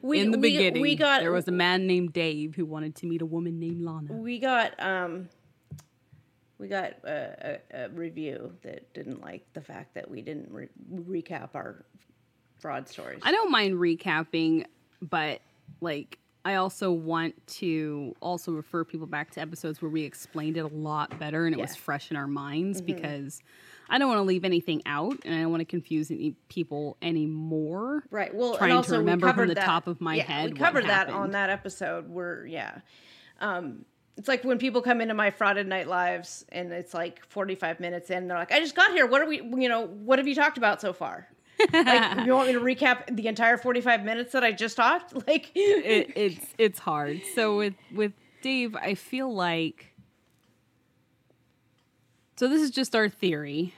We, In the we- beginning, we got there was a man named Dave who wanted to meet a woman named Lana. we got um we got a, a, a review that didn't like the fact that we didn't re- recap our fraud stories. I don't mind recapping, but like I also want to also refer people back to episodes where we explained it a lot better and it was Yeah. Mm-hmm. fresh in our minds because I don't want to leave anything out and I don't want to confuse any people anymore. right. Well, trying and to also we remember from the that- top of my yeah, head We covered that on that episode. Where yeah, um, it's like when people come into my frauded night lives and it's like forty five minutes in, they're like, "I just got here. What are we? You know, what have you talked about so far?" like, <laughs> you want me to recap the entire forty five minutes that I just talked? <laughs> Like, it, it's it's hard. So with with Dave, I feel like so this is just our theory.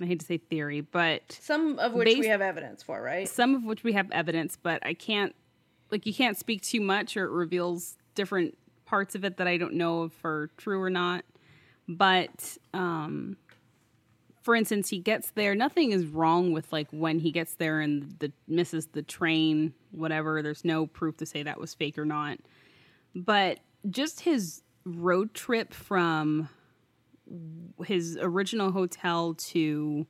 I hate to say theory, but some of which we have evidence for, right? some of which we have evidence, but I can't like you can't speak too much or it reveals different parts of it that I don't know if are true or not. But um for instance, he gets there, nothing is wrong with like when he gets there and the misses the train, whatever. There's no proof to say that was fake or not. But just his road trip from his original hotel to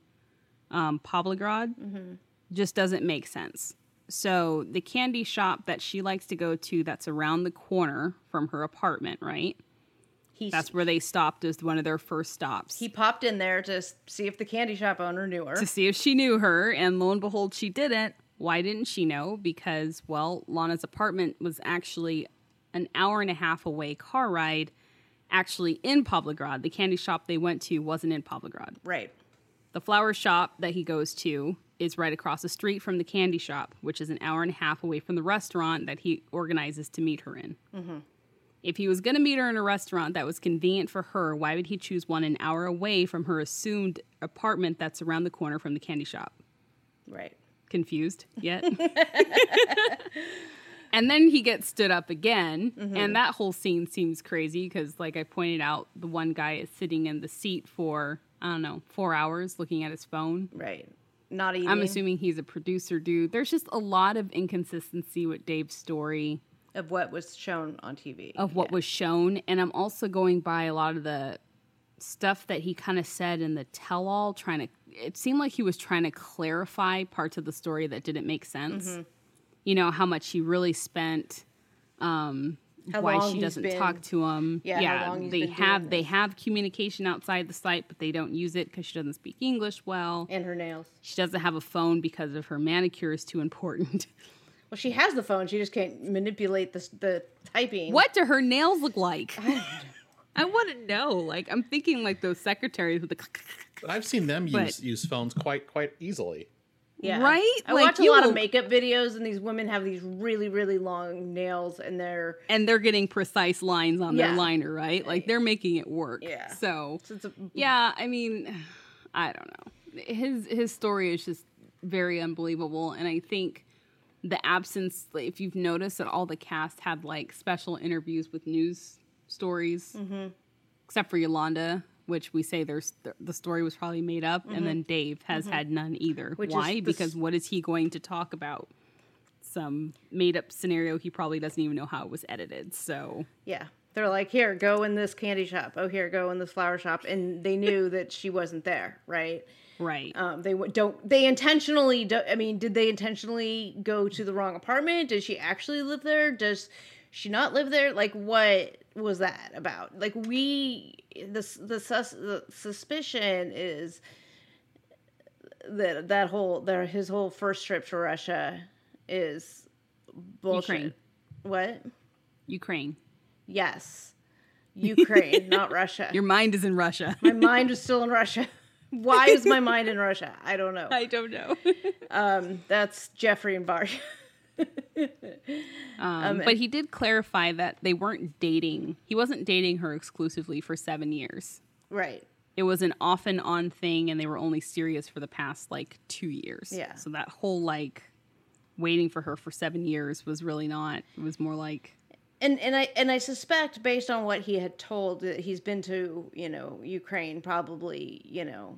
um, Pavlograd just doesn't make sense. So the candy shop that she likes to go to that's around the corner from her apartment, right? He That's where they stopped as one of their first stops. he popped in there to see if the candy shop owner knew her. to see if she knew her, and lo and behold, she didn't. Why didn't she know? Because, well, Lana's apartment was actually an hour and a half away car ride, actually in Pavlograd. The candy shop they went to wasn't in Pavlograd. Right. The flower shop that he goes to is right across the street from the candy shop, which is an hour and a half away from the restaurant that he organizes to meet her in. Mm-hmm. If he was going to meet her in a restaurant that was convenient for her, why would he choose one an hour away from her assumed apartment that's around the corner from the candy shop? Right. Confused yet? <laughs> and then he gets stood up again, mm-hmm. and that whole scene seems crazy because, like I pointed out, the one guy is sitting in the seat for, I don't know, four hours looking at his phone. Right. Not eating. I'm assuming he's a producer dude. There's just a lot of inconsistency with Dave's story of what was shown on TV. of what Yeah. was shown. And I'm also going by a lot of the stuff that he kind of said in the tell all, trying to, it seemed like he was trying to clarify parts of the story that didn't make sense. Mm-hmm. You know, how much he really spent. Um, How why she doesn't been- talk to him. Yeah, how long he's they been have doing they this. have communication outside the site, but they don't use it because she doesn't speak English well. And her nails. She doesn't have a phone because of her manicure is too important. <laughs> Well, she has the phone. She just can't manipulate the the typing. What do her nails look like? I <laughs> want to know. Like, I'm thinking like those secretaries with the. <laughs> I've seen them But- use use phones quite quite easily. Yeah. Right? I Like, watch a you lot of makeup videos, and these women have these really, really long nails, and they're And they're getting precise lines on Yeah. their liner, right? Like, they're making it work. Yeah. So, it's a, yeah, I mean, <sighs> I don't know. His his story is just very unbelievable, and I think the absence. If you've noticed that all the cast had like special interviews with news stories, Mm-hmm. except for Yolanda, which we say there's the story was probably made up, and then Dave has had none either. Mm-hmm. Which Why? because what is he going to talk about? Some made up scenario he probably doesn't even know how it was edited. So yeah. They're like, here, go in this candy shop. Oh, here, go in this flower shop, and they knew <laughs> that she wasn't there, right? right. Um, they w- don't. They intentionally. Do, I mean, did they intentionally go to the wrong apartment? Does she actually live there? Does she not live there? Like, what was that about? Like, we the the, sus, the suspicion is that that whole that his whole first trip to Russia is bullshit. Ukraine. What? Ukraine. Yes, <laughs> Ukraine, not Russia. Your mind is in Russia. my mind was still in Russia. <laughs> Why is my mind in Russia? I don't know. I don't know. Um, that's Jeffrey and Varya. <laughs> <laughs> Um, but he did clarify that they weren't dating. He wasn't dating her exclusively for seven years. right. It was an off and on thing, and they were only serious for the past like two years. Yeah. So that whole like waiting for her for seven years was really not. It was more like And and I and I suspect based on what he had told that he's been to, you know, Ukraine probably, you know,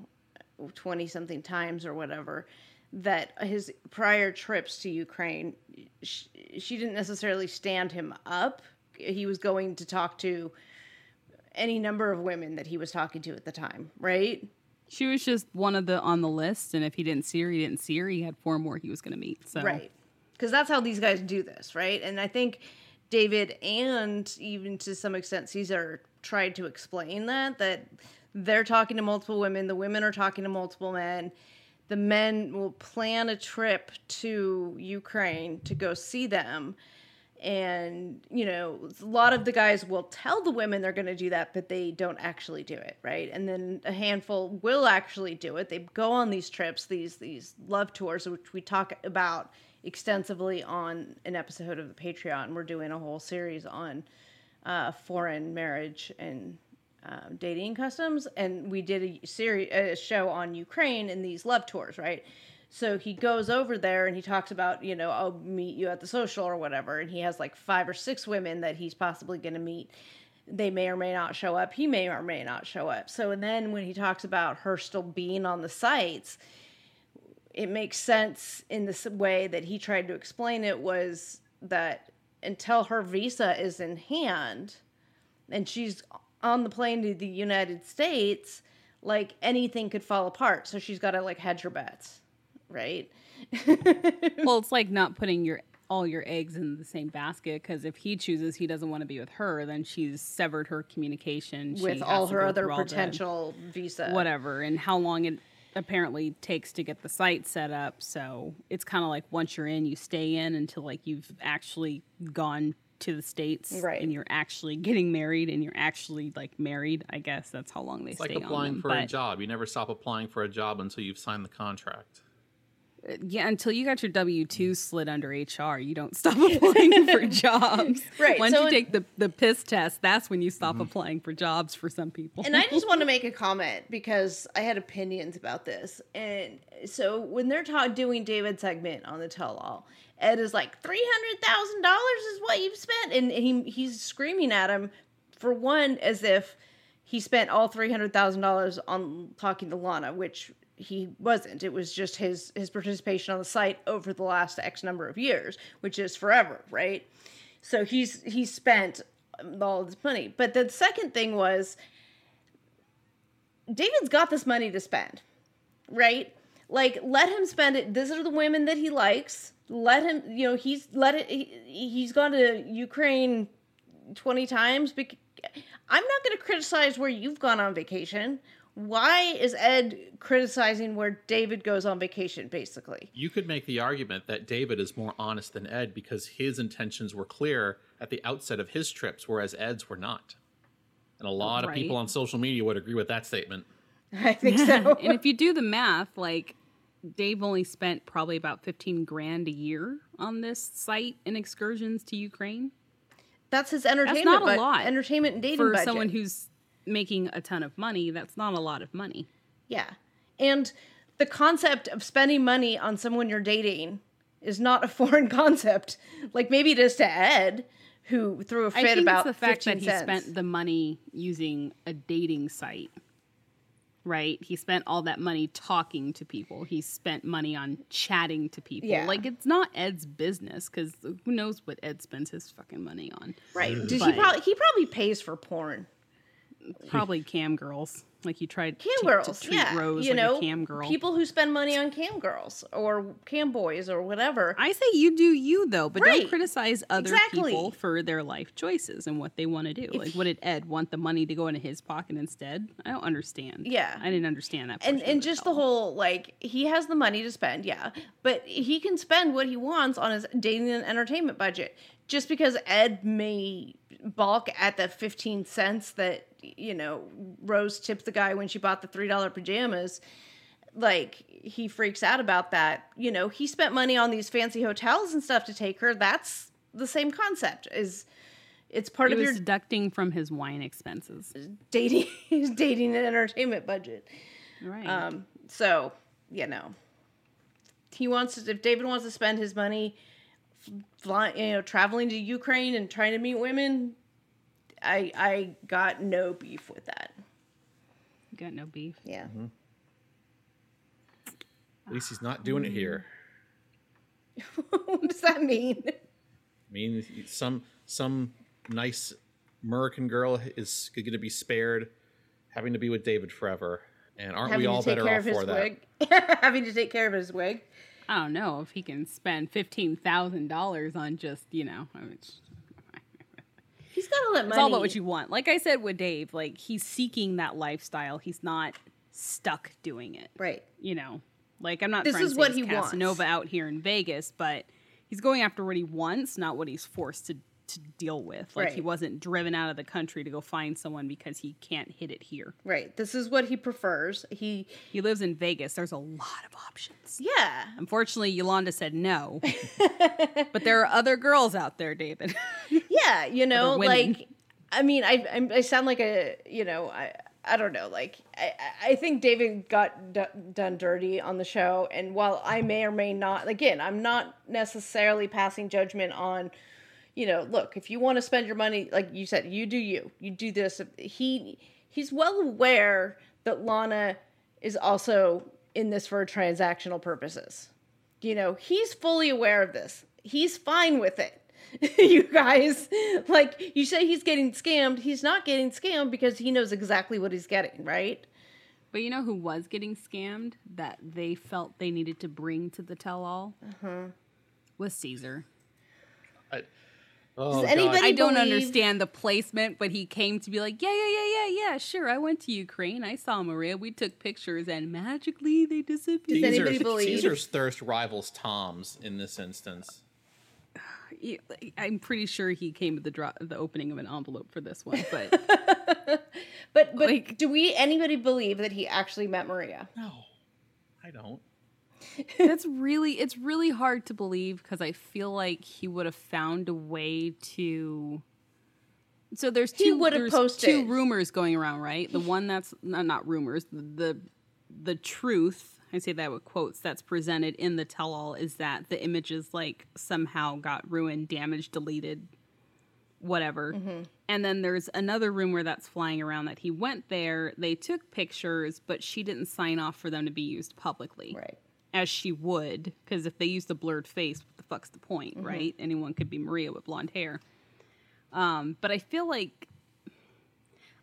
20 something times or whatever that his prior trips to Ukraine she, she didn't necessarily stand him up. He was going to talk to any number of women that he was talking to at the time, right? she was just one of the on the list, and if he didn't see her, he didn't see her. He had four more he was going to meet. So Right. Because that's how these guys do this, right? And I think David and even to some extent Caesar tried to explain that, that they're talking to multiple women, the women are talking to multiple men. The men will plan a trip to Ukraine to go see them. And, you know, a lot of the guys will tell the women they're going to do that, but they don't actually do it, right? And then a handful will actually do it. They go on these trips, these these love tours, which we talk about extensively on an episode of the Patreon. We're doing a whole series on uh, foreign marriage and um, dating customs, and we did a series, a show on Ukraine and these love tours, right? So he goes over there and he talks about, you know, I'll meet you at the social or whatever, and he has like five or six women that he's possibly going to meet. They may or may not show up. He may or may not show up. So, and then when he talks about her still being on the sites, it makes sense in this way that he tried to explain it was that until her visa is in hand and she's on the plane to the United States, like anything could fall apart. So she's got to like hedge her bets, right? <laughs> well, it's like not putting your all your eggs in the same basket because if he chooses he doesn't want to be with her, then she's severed her communication With all her other all potential visa. whatever, and how long it apparently takes to get the site set up. So it's kind of like once you're in, you stay in until like you've actually gone to the states Right. and you're actually getting married and you're actually like married. I guess that's how long they It's like stay on Like applying them. for a job. You never stop applying for a job until you've signed the contract. Yeah, until you got your W two slid under HR, you don't stop <laughs> applying for <laughs> jobs. Right, Once so you it- take the the piss test, that's when you stop Mm-hmm. applying for jobs for some people. And I just want to <laughs> make a comment because I had opinions about this. And so when they're ta- doing David's segment on the tell all, Ed is like, $300,000 is what you've spent. And he, he's screaming at him, for one, as if he spent all $300,000 on talking to Lana, which he wasn't. It was just his, his participation on the site over the last X number of years, which is forever, right? So he's he spent all this money. But the second thing was David's got this money to spend, right? Like, let him spend it. These are the women that he likes. Let him, you know, he's let it. He, he's gone to Ukraine twenty times. bec- I'm not going to criticize where you've gone on vacation. Why is Ed criticizing where David goes on vacation? Basically, You could make the argument that David is more honest than Ed because his intentions were clear at the outset of his trips, whereas Ed's were not. And a lot of people on social media would agree with that statement. <laughs> I think so. <laughs> and if you do the math, like Dave only spent probably about fifteen grand a year on this site and excursions to Ukraine That's his entertainment. That's not a lot Entertainment and dating for budget. someone who's making a ton of money. That's not a lot of money. Yeah. And the concept of spending money on someone you're dating is not a <laughs> foreign concept. Like maybe it is to Ed, who threw a fit about it's the fact that he cents. spent the money using a dating site. Right? He spent all that money talking to people. He spent money on chatting to people. Yeah. Like it's not Ed's business because who knows what Ed spends his fucking money on? right. Mm. Did he probably he probably pays for porn. Probably cam girls. Like you tried Cam to, girls, to yeah. Rose you like know, cam girl. people who spend money on cam girls or cam boys or whatever. I say you do you though, but Right. don't criticize other Exactly. people for their life choices and what they want to do. like, what did Ed want the money to go into his pocket instead? I don't understand. Yeah. I didn't understand that. and and just the whole like he has the money to spend yeah but he can spend what he wants on his dating and entertainment budget just because ed may balk at the 15 cents that you know rose tipped the guy when she bought the three dollar pajamas like he freaks out about that you know he spent money on these fancy hotels and stuff to take her that's the same concept is it's part He of your deducting from his wine expenses. dating <laughs> he's dating and entertainment budget Right. um, so you know, he wants to, if David wants to spend his money, flying, you know, traveling to Ukraine and trying to meet women. I I got no beef with that. Got no beef. Yeah, mm-hmm. At least he's not doing it here. <laughs> what does that mean? I mean, some some nice American girl is going to be spared having to be with David forever, and aren't Having we all to take better care off of his that? wig. <laughs> Having to take care of his wig. I don't know if he can spend fifteen thousand dollars on just you know. I mean, <laughs> He's got to let money. it's all about what you want. Like I said with Dave, like he's seeking that lifestyle. He's not stuck doing it. right. you know, like I'm not. This trying is what he wants. Casanova out here in Vegas, but he's going after what he wants, not what he's forced to to deal with. Like he wasn't driven out of the country to go find someone because he can't hit it here. Right. This is what he prefers. He He lives in Vegas. There's a lot of options. yeah. Unfortunately, Yolanda said no, <laughs> but there are other girls out there, David. <laughs> Yeah, you know, like I mean, I I'm- I sound like a you know I I don't know like I I think David got d- done dirty on the show, and while I may or may not again, I'm not necessarily passing judgment on. You know, look, if you want to spend your money, like you said, you do you. You do this. He he's well aware that Lana is also in this for transactional purposes. You know, he's fully aware of this. He's fine with it. <laughs> you guys, like you say he's getting scammed, he's not getting scammed because he knows exactly what he's getting, right? but you know who was getting scammed that they felt they needed to bring to the tell-all Uh-huh. was Caesar. I, Oh, Does anybody- God. I don't believe- understand the placement, but he came to be like, yeah, yeah, yeah, yeah, yeah, sure. I went to Ukraine. I saw Maria. We took pictures, and magically they disappeared. Does anybody Caesar's, believe- Caesar's thirst rivals Tom's in this instance. <sighs> I'm pretty sure he came to the drop, the opening of an envelope for this one, but <laughs> But but Like- do we anybody believe that he actually met Maria? No, I don't. That's really it's really hard to believe because I feel like he would have found a way to. So there's two. would have posted. two rumors going around, right? The one that's not, not rumors. The, the the truth. I say that with quotes. That's presented in the tell-all is that the images like somehow got ruined, damaged, deleted, whatever. Mm-hmm. And then there's another rumor that's flying around that he went there, they took pictures, but she didn't sign off for them to be used publicly Right. As she would, because if they used a blurred face, what the fuck's the point, right? Anyone could be Maria with blonde hair. Um, but I feel like,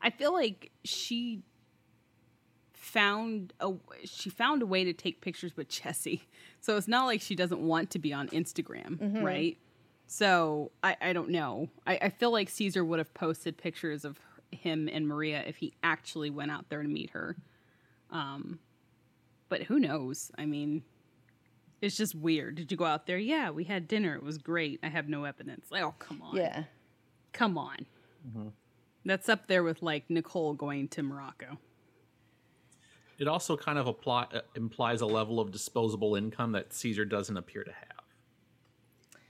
I feel like she found a she found a way to take pictures with Jesse. So it's not like she doesn't want to be on Instagram, right? So I, I don't know. I, I feel like Caesar would have posted pictures of him and Maria if he actually went out there to meet her. Um, but who knows? I mean, it's just weird. Did you go out there? Yeah, we had dinner. It was great. I have no evidence. Like, oh, come on. Yeah. Come on. That's up there with like Nicole going to Morocco. It also kind of apply, uh, implies a level of disposable income that Caesar doesn't appear to have.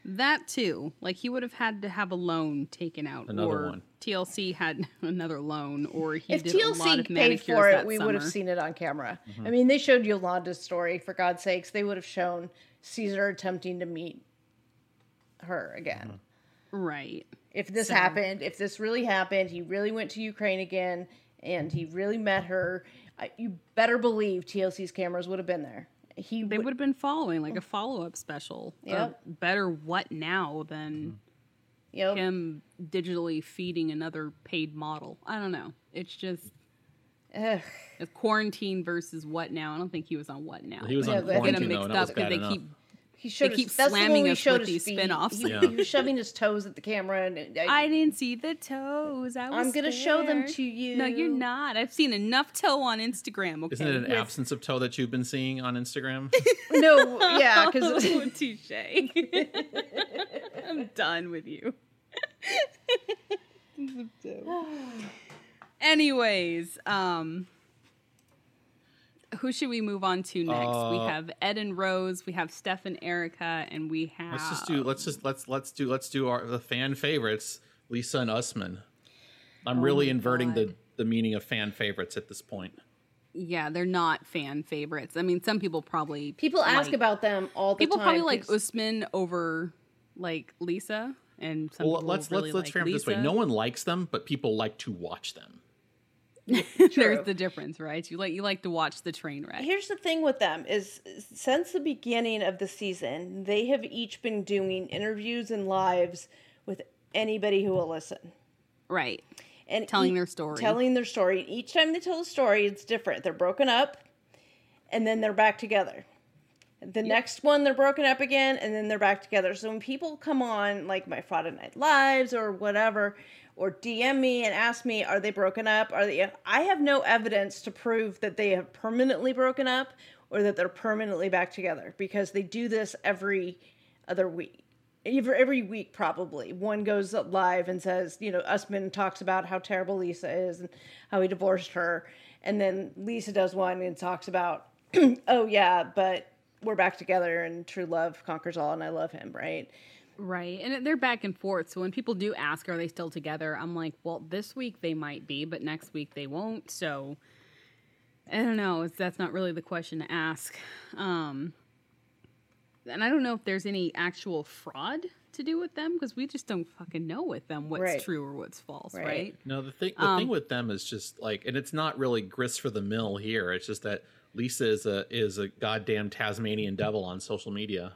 That too. Like he would have had to have a loan taken out, Another or one. TLC had <laughs> another loan, or he if did a lot TLC of paid manicures for it, we summer. would have seen it on camera. Mm-hmm. I mean, they showed Yolanda's story. For God's sakes, they would have shown Caesar attempting to meet her again. Mm-hmm. right. If this So- happened, if this really happened, he really went to Ukraine again, and he really met her. You better believe TLC's cameras would have been there. He They would, would have been following like a oh. follow up special. Or Yep. better what now than mm-hmm. you know, him digitally feeding another paid model. I don't know. It's just ugh. a quarantine versus what now. I don't think he was on what now. He was Yeah, on but I think- Get them mixed and up because they enough. keep he showed keep his, that's the one slamming where he us showed with his these feet. spin-offs. He, Yeah. he was shoving his toes at the camera, and I, I didn't see the toes. I was I'm gonna show them to you. No, you're not. I've seen enough toe on Instagram. Okay. Isn't it an With- absence of toe that you've been seeing on Instagram? <laughs> no, yeah, because <laughs> it's Oh, touche. <laughs> I'm done with you. <sighs> Anyways, um, who should we move on to next? we Uh, have Ed and Rose, we have Steph and Erika, and we have. let's just do. Let's just let's let's do let's do our the fan favorites, Lisa and Usman. I'm really Oh my inverting the God. the meaning of fan favorites at this point. Yeah, they're not fan favorites. I mean, some people probably people ask about them all the people time. People probably like 'cause- Usman over like Lisa, and some Well, people let's really let's let's like frame it this way. Lisa. No one likes them, but people like to watch them. <laughs> There's the difference, right? You like you like to watch the train wreck. Here's the thing with them is since the beginning of the season, they have each been doing interviews and lives with anybody who will listen. Right. And Telling ea- their story. Telling their story. Each time they tell a story, it's different. They're broken up and then they're back together. The next one they're broken up again and then they're back together. So when people come on like my Friday Night Lives or whatever or DM me and ask me are they broken up? Are they I have no evidence to prove that they have permanently broken up or that they're permanently back together because they do this every other week. Every, every week probably one goes live and says you know usman talks about how terrible lisa is and how he divorced her and then lisa does one and talks about <clears throat> oh yeah but we're back together and true love conquers all and i love him right Right. And they're back and forth. So when people do ask, are they still together? I'm like, well, this week they might be, but next week they won't. So I don't know. It's, that's not really the question to ask. Um, and I don't know if there's any actual fraud to do with them because we just don't fucking know with them what's Right. true or what's false, Right. right? No, the thing the Um, thing with them is just like, and it's not really grist for the mill here. It's just that Lisa is a is a goddamn Tasmanian devil on social media.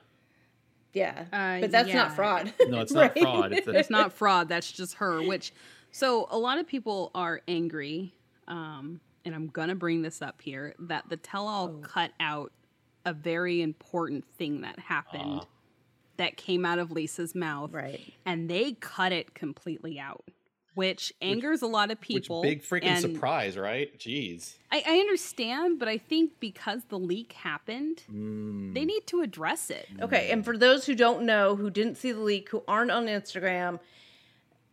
yeah Uh, but that's yeah. not fraud No, it's not <laughs> Right? fraud. It's, it's not fraud that's just her which so a lot of people are angry um and i'm gonna bring this up here that the tell-all cut out a very important thing that happened Ah. that came out of Lisa's mouth. Right. And they cut it completely out, which angers a lot of Which people. big freaking and surprise, right? Jeez. I, I understand, but I think because the leak happened, Mm. they need to address it. Okay, and for those who don't know, who didn't see the leak, who aren't on Instagram,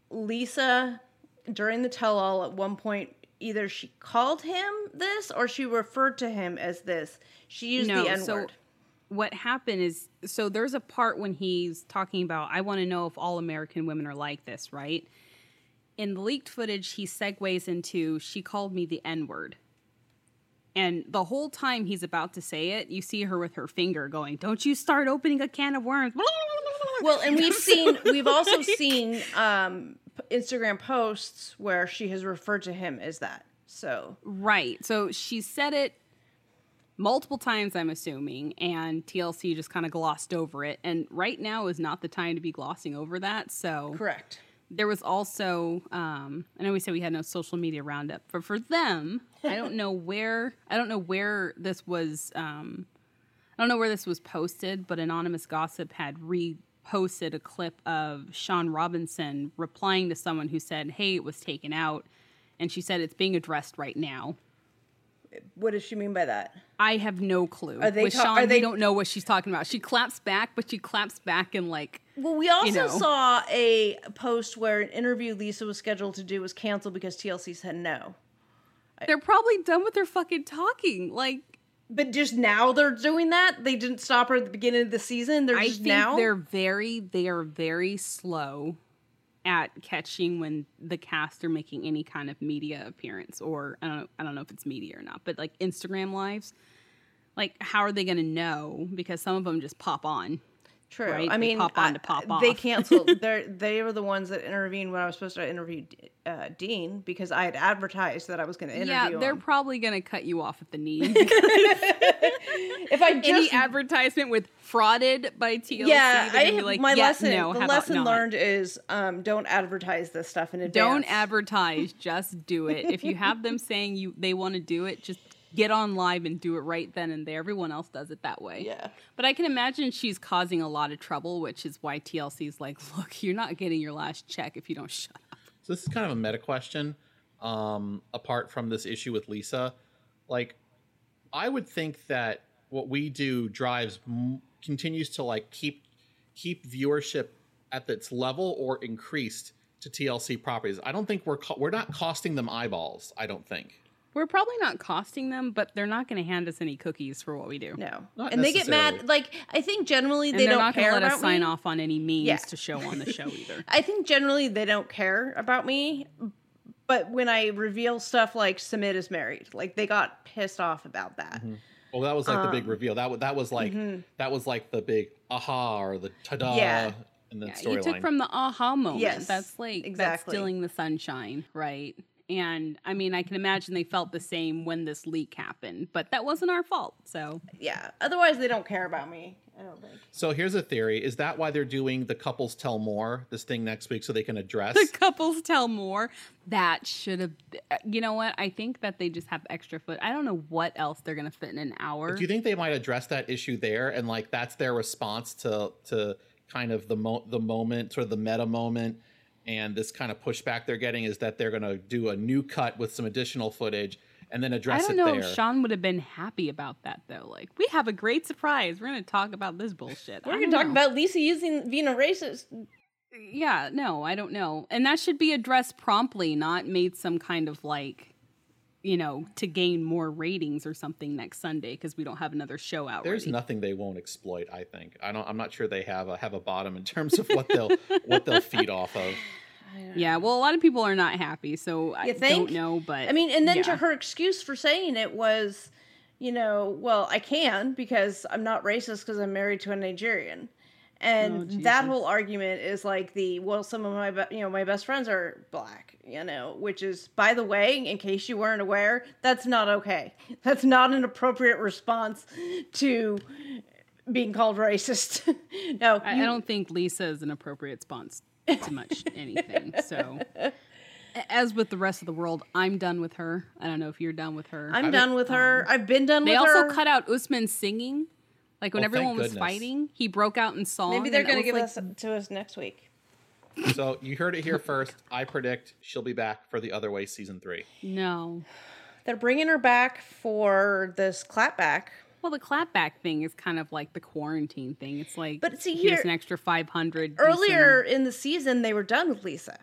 Lisa during the tell all at one point either she called him this or she referred to him as this. She used No, the N so- word. what happened is so there's a part when he's talking about I want to know if all American women are like this, right? In the leaked footage, he segues into she called me the N word. And the whole time he's about to say it, you see her with her finger going, Don't you start opening a can of worms. <laughs> Well, and we've <laughs> seen, we've also seen um, Instagram posts where she has referred to him as that. So Right. So she said it multiple times, I'm assuming, and TLC just kind of glossed over it. And right now is not the time to be glossing over that. So correct. There was also um i know we said we had no social media roundup but for them i don't know <laughs> where i don't know where this was um i don't know where this was posted but anonymous gossip had reposted a clip of shaun robinson replying to someone who said hey it was taken out and she said it's being addressed right now. What does she mean by that? i have no clue. Are they with ta- shaun are they- don't know what she's talking about. She claps back but she claps back in like Well, we also know. saw a post where an interview Lisa was scheduled to do was canceled because TLC said no. they're probably done with their fucking talking like But just now they're doing that. They didn't stop her at the beginning of the season. They're I just think now. they're very they are very slow at catching when the cast are making any kind of media appearance or I don't know, I don't know if it's media or not, but like Instagram lives. Like how are they going to know because some of them just pop on. True. right? I They mean, pop on I- to pop They canceled. <laughs> They they were the ones that intervened when I was supposed to interview uh, Dean because I had advertised that I was going to interview yeah, they're him. probably going to cut you off at the knee. <laughs> <laughs> if I Any just advertisement with frauded by TLC, yeah, I, be like, my yeah, lesson. no, the lesson learned is um, don't advertise this stuff in advance. Don't advertise, just do it. If you have them saying you they want to do it, just get on live and do it right then and there. Everyone else does it that way. Yeah. But I can imagine she's causing a lot of trouble, which is why TLC's like, <laughs> look, you're not getting your last check if you don't shut up. So this is kind of a meta question. Um, apart from this issue with Lisa, like I would think that what we do drives m- continues to like keep keep viewership at its level or increased to TLC properties. I don't think we're co- we're not costing them eyeballs. I don't think. We're probably not costing them, but they're not going to hand us any cookies for what we do. No, Not and they get mad. Like I think generally they they don't not care let about us sign me. off on any memes Yeah. to show on the show <laughs> either. I think generally they don't care about me, but when I reveal stuff like Sumit is married, like they got pissed off about that. Well, that was like the big Um, reveal. That was that was like mhm. that was like the big aha or the ta-da Yeah. in the Yeah, you took storyline. from the aha moment. Yes, that's like that's stealing the sunshine, right? And I mean, I can imagine they felt the same when this leak happened, but that wasn't our fault. So Yeah. Otherwise, they don't care about me. I don't think. So here's a theory: is that why they're doing the couples tell more this thing next week so they can address? the couples tell more. That should have. You know what? I think that they just have extra foot. I don't know what else they're gonna fit in an hour. Do you think they might address that issue there, and like that's their response to to kind of the mo- the moment or the meta moment, and this kind of pushback they're getting is that they're going to do a new cut with some additional footage and then address it I don't it know there. if Shaun would have been happy about that though. Like, we have a great surprise. We're gonna talk about this bullshit. We're gonna talk know. about Lisa using being a racist. Yeah, no, I don't know. And that should be addressed promptly, not made some kind of like, you know, to gain more ratings or something next Sunday because we don't have another show out. There's ready. nothing they won't exploit. I think. I don't. I'm not sure they have a have a bottom in terms of what they'll what they'll feed off of. <laughs> Yeah, well, a lot of people are not happy, so I think? don't know. But I mean, and then to her excuse for saying it was, you know, well, I can because I'm not racist because I'm married to a Nigerian. And Oh, that whole argument is like the well, some of my be- you know my best friends are black, you know, which is by the way, in case you weren't aware, that's not okay. <laughs> That's not an appropriate response to being called racist. <laughs> no, I, I don't think Lisa is an appropriate response to much <laughs> anything. So, as with the rest of the world, I'm done with her. I don't know if you're done with her. I'm done with her. Um, I've been done they with also cut out Usman singing, Like when Oh, everyone was fighting, he broke out in song. Maybe they're going to give was us to us next week. So you heard it here first. I predict she'll be back for the Other Way season three. no. They're bringing her back for this clapback. Well, the clapback thing is kind of like the quarantine thing. It's like, But see, here's here- an extra five hundred. Earlier in the season, they were done with Lisa.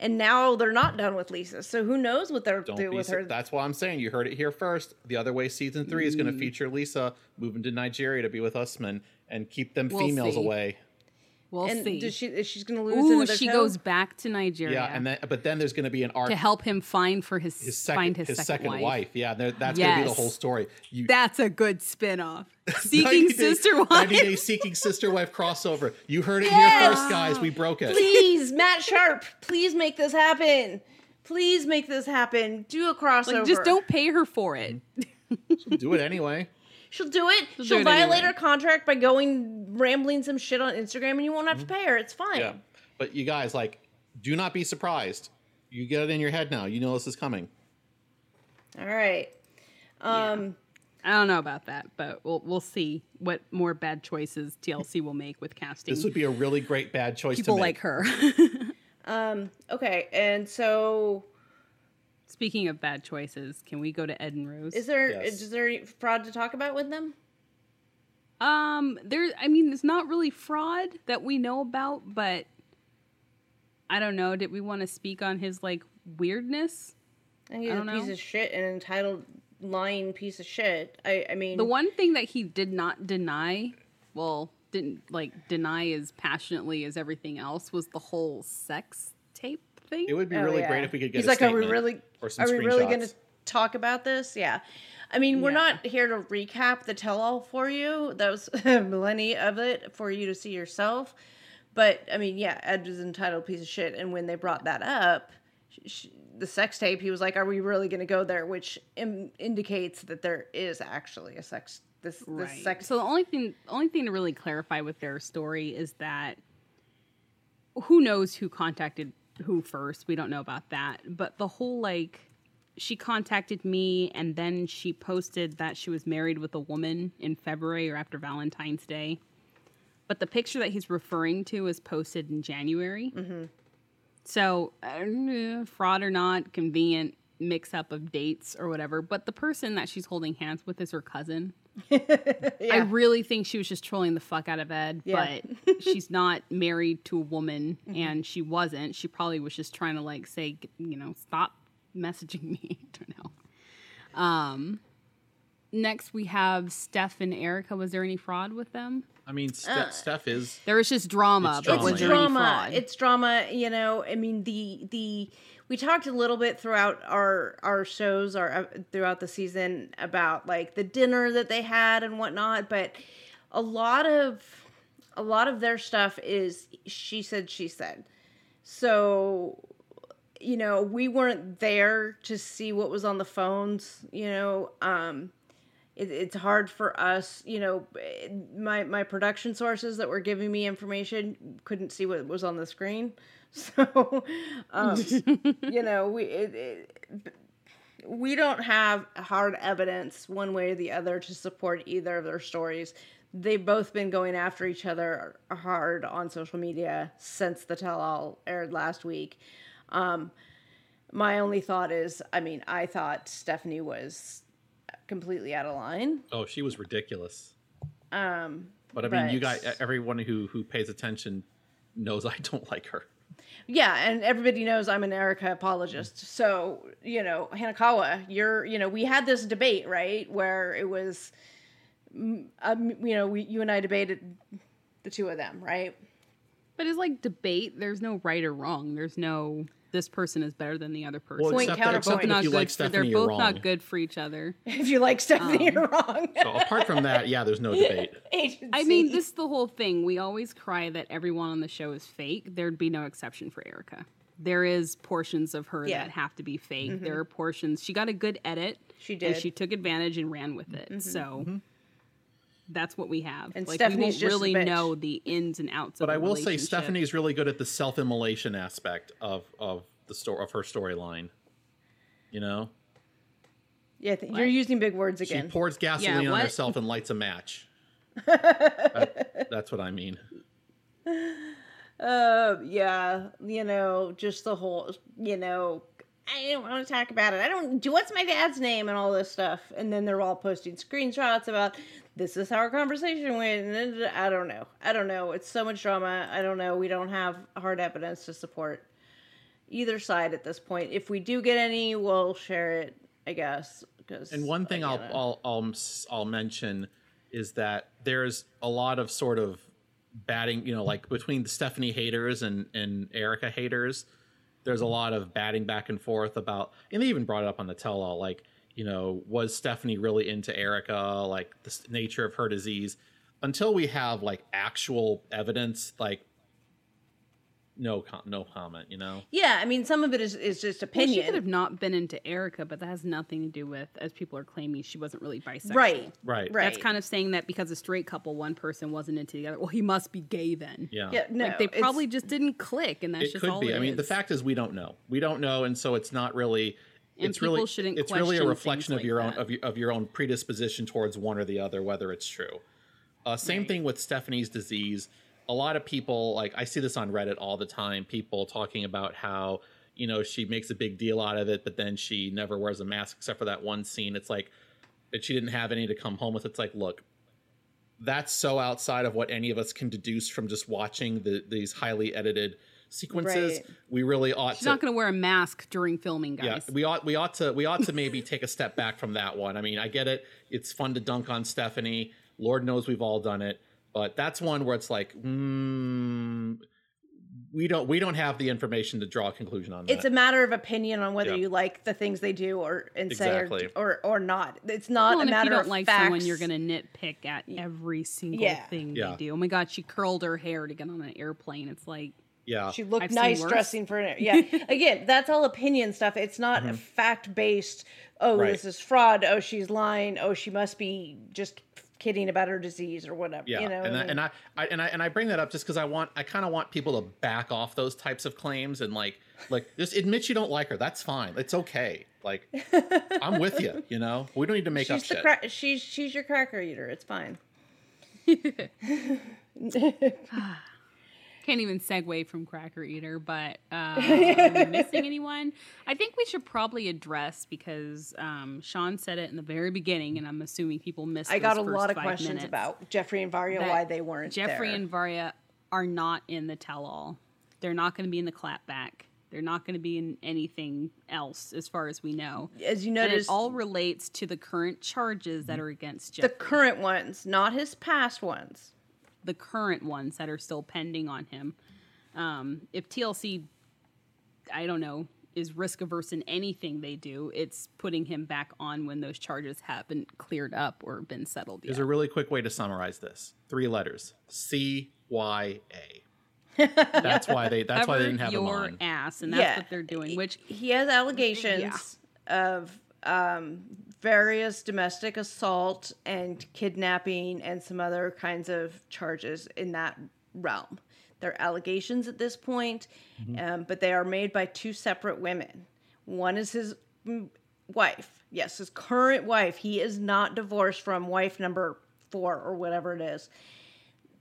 And now they're not done with Lisa. So who knows what they're Don't do be. with her. That's why I'm saying you heard it here first. The Other Way season three is going Mm. to feature Lisa moving to Nigeria to be with Usman and keep them We'll females see. away. We'll and see. does she, is she's going to lose Ooh, another she toe? goes back to Nigeria. Yeah, and then but then there's going to be an arc. to help him find for his, his second, find his, his second, wife. Yeah, there- that's going to be the whole story. You, That's a good spin-off. <laughs> 90 Seeking Day- wife. 90 wife. Day Seeking Sister Wife crossover. You heard it Yes! here first, guys. We broke it. Please, Matt Sharp, please make this happen. Please make this happen. Do a crossover. Like, just don't pay her for it. Do it anyway. She'll do it. She'll She'll, do it violate anyway. her contract by going rambling some shit on Instagram, and you won't have to pay her. It's fine. Yeah. But you guys, like, do not be surprised. You get it in your head now. You know this is coming. All right. Um. I don't know about that, but we'll we'll see what more bad choices TLC will make with casting This would be a really great bad choice people to make. like her. <laughs> um. Okay. And so, Speaking of bad choices, can we go to Ed and Rose? is there Yes. is there any fraud to talk about with them? Um, there. I mean, it's not really fraud that we know about, but I don't know. Did we want to speak on his like weirdness? I think he's I a don't piece know. of shit, an entitled, lying piece of shit. I I mean, The one thing that he did not deny, well, didn't like deny as passionately as everything else, was the whole sex tape thing. It would be Oh, really yeah. great if we could get He's a like, are we really? Or some are we really going to talk about this? Yeah. I mean, we're Yeah. not here to recap the tell-all for you. That was plenty of it for you to see yourself. But I mean, yeah, Ed was an entitled piece of shit. And when they brought that up, sh- sh- the sex tape, he was like, "Are we really going to go there?" Which Im- indicates that there is actually a sex. This, this sex. So the only thing, only thing to really clarify with their story is that who knows who contacted who first. We don't know about that, but the whole like she contacted me and then she posted that she was married with a woman in February or after Valentine's Day. But the picture that he's referring to was posted in January. So, uh, fraud or not, convenient mix up of dates or whatever. But the person that she's holding hands with is her cousin. <laughs> I really think she was just trolling the fuck out of Ed, Yeah. but <laughs> she's not married to a woman and she wasn't. She probably was just trying to like say, you know, stop messaging me. <laughs> I don't know. Um next we have Steph and Erika. Was there any fraud with them? I mean, Ste- Uh, Steph is. There was just drama, It's but drama, was it's there any drama. fraud? It's drama. You know, I mean the the we talked a little bit throughout our our shows, our uh, throughout the season about like the dinner that they had and whatnot, but a lot of a lot of their stuff is she said she said. So you know, we weren't there to see what was on the phones, you know, um it, it's hard for us, you know, my my production sources that were giving me information couldn't see what was on the screen. <laughs> So, um, you know, we it, it, we don't have hard evidence one way or the other to support either of their stories. They've both been going after each other hard on social media since the tell all aired last week. Um, my only thought is, I mean, I thought Stephanie was completely out of line. Oh, she was ridiculous. Um, But I mean, you But- guys, everyone who who pays attention knows I don't like her. Yeah, and everybody knows I'm an Erika apologist. So, you know, Hanekawa, you're, you know, we had this debate, right, where it was, mm, um, you know, we, you and I debated the two of them, right? but it's like debate. There's no right or wrong. There's no this person is better than the other person. Well, Point except, that, counterpoint. that not if you good like Stephanie, they're you're both wrong. not good for each other. <laughs> If you like Stephanie, Um, you're wrong. So apart from that, yeah, there's no <laughs> debate. Agent C. I mean, this is the whole thing. We always cry that everyone on the show is fake. There'd be no exception for Erika. There is portions of her Yeah. that have to be fake. Mm-hmm. There are portions. She got a good edit. She And did. she took advantage and ran with it. Mm-hmm. So mm-hmm. That's what we have. And like Stephanie's we won't just really know the ins and outs. Of But of I will say. Stephanie's really good at the self-immolation aspect of of the story of her storyline. You know, yeah, th- you're using big words again. she pours gasoline on herself and lights a match. That- <laughs> that's what I mean. Uh, yeah, you know, just the whole, you know, I don't want to talk about it. I don't do what's my dad's name and all this stuff. And then they're all posting screenshots about this is how our conversation went. I don't know. I don't know. It's so much drama. I don't know. We don't have hard evidence to support either side at this point. If we do get any, we'll share it, I guess. Because And one thing I'll, I'll um, I'll I'll mention is that there's a lot of sort of batting, you know, like between the Stephanie haters and and Erika haters. There's a lot of batting back and forth about, and they even brought it up on the tell-all, like you know, was Stephanie really into Erika, like the nature of her disease? Until we have like actual evidence, like no com- no comment, you know. yeah, I mean, some of it is, is just Well, opinion. she could have not been into Erika, but that has nothing to do with, as people are claiming, she wasn't really bisexual. right. Right. Right. That's kind of saying that because a straight couple, one person wasn't into the other. Well, he must be gay then. Yeah. Yeah, no, like they probably just didn't click, and that's it just could all be. it I mean, the fact is we don't know. We don't know, and so it's not really. And it's really shouldn't it's really a reflection of your like own of your, of your own predisposition towards one or the other, whether it's true. Uh, same Right. thing with Stephanie's disease. A lot of people like I see this on Reddit all the time. People talking about how you know she makes a big deal out of it, but then she never wears a mask except for that one scene. It's like that she didn't have any to come home with. It's like, look, that's so outside of what any of us can deduce from just watching the, these highly edited sequences. Right. We really ought She's to. not going to wear a mask during filming, guys. yeah, we ought we ought to we ought to <laughs> maybe take a step back from that one. I mean, I get it; it's fun to dunk on Stephanie. Lord knows we've all done it, but that's one where it's like, mm, we don't we don't have the information to draw a conclusion on that. it's a matter of opinion on whether Yeah. you like the things they do or and Exactly. say or, or or not. It's not Well, a and if matter you don't of like facts. someone, you're going to nitpick at every single Yeah. thing Yeah. they do. Oh my god, she curled her hair to get on an airplane. It's like yeah, She looked I've nice dressing for an <laughs> yeah. Again, that's all opinion stuff. It's not fact based. Oh, Mm-hmm. Right. this is fraud. Oh, she's lying. Oh, she must be just kidding about her disease or whatever. yeah. You know, and, what I, I mean? and I, I and I and I bring that up just because I want I kind of want people to back off those types of claims and like like just admit you don't like her. That's fine. It's okay. Like <laughs> I'm with you. You know, we don't need to make up she's the shit. cra- she's she's your cracker eater. It's fine. <laughs> can't even segue from Cracker Eater, but <laughs> are we missing anyone? I think we should probably address because um, Shaun said it in the very beginning, and I'm assuming people missed. It. I got a lot of questions minutes, about Jeffrey and Varya why they weren't Jeffrey there. and Varya are not in the tell-all. They're not going to be in the clapback. They're not going to be in anything else, as far as we know. as you And it all relates to the current charges that are against Jeffrey. the current ones, not his past ones. The current ones that are still pending on him. Um, if TLC, I don't know, is risk averse in anything they do, it's putting him back on when those charges haven't cleared up or been settled yet. There's a really quick way to summarize this. Three letters. C Y A. <laughs> That's why they that's why they didn't have him your on. ass, and that's Yeah. what they're doing. Which he has allegations of um, various domestic assault and kidnapping and some other kinds of charges in that realm. They're allegations at this point, um, but they are made by two separate women. One is his wife, yes, his current wife. He is not divorced from wife number four or whatever it is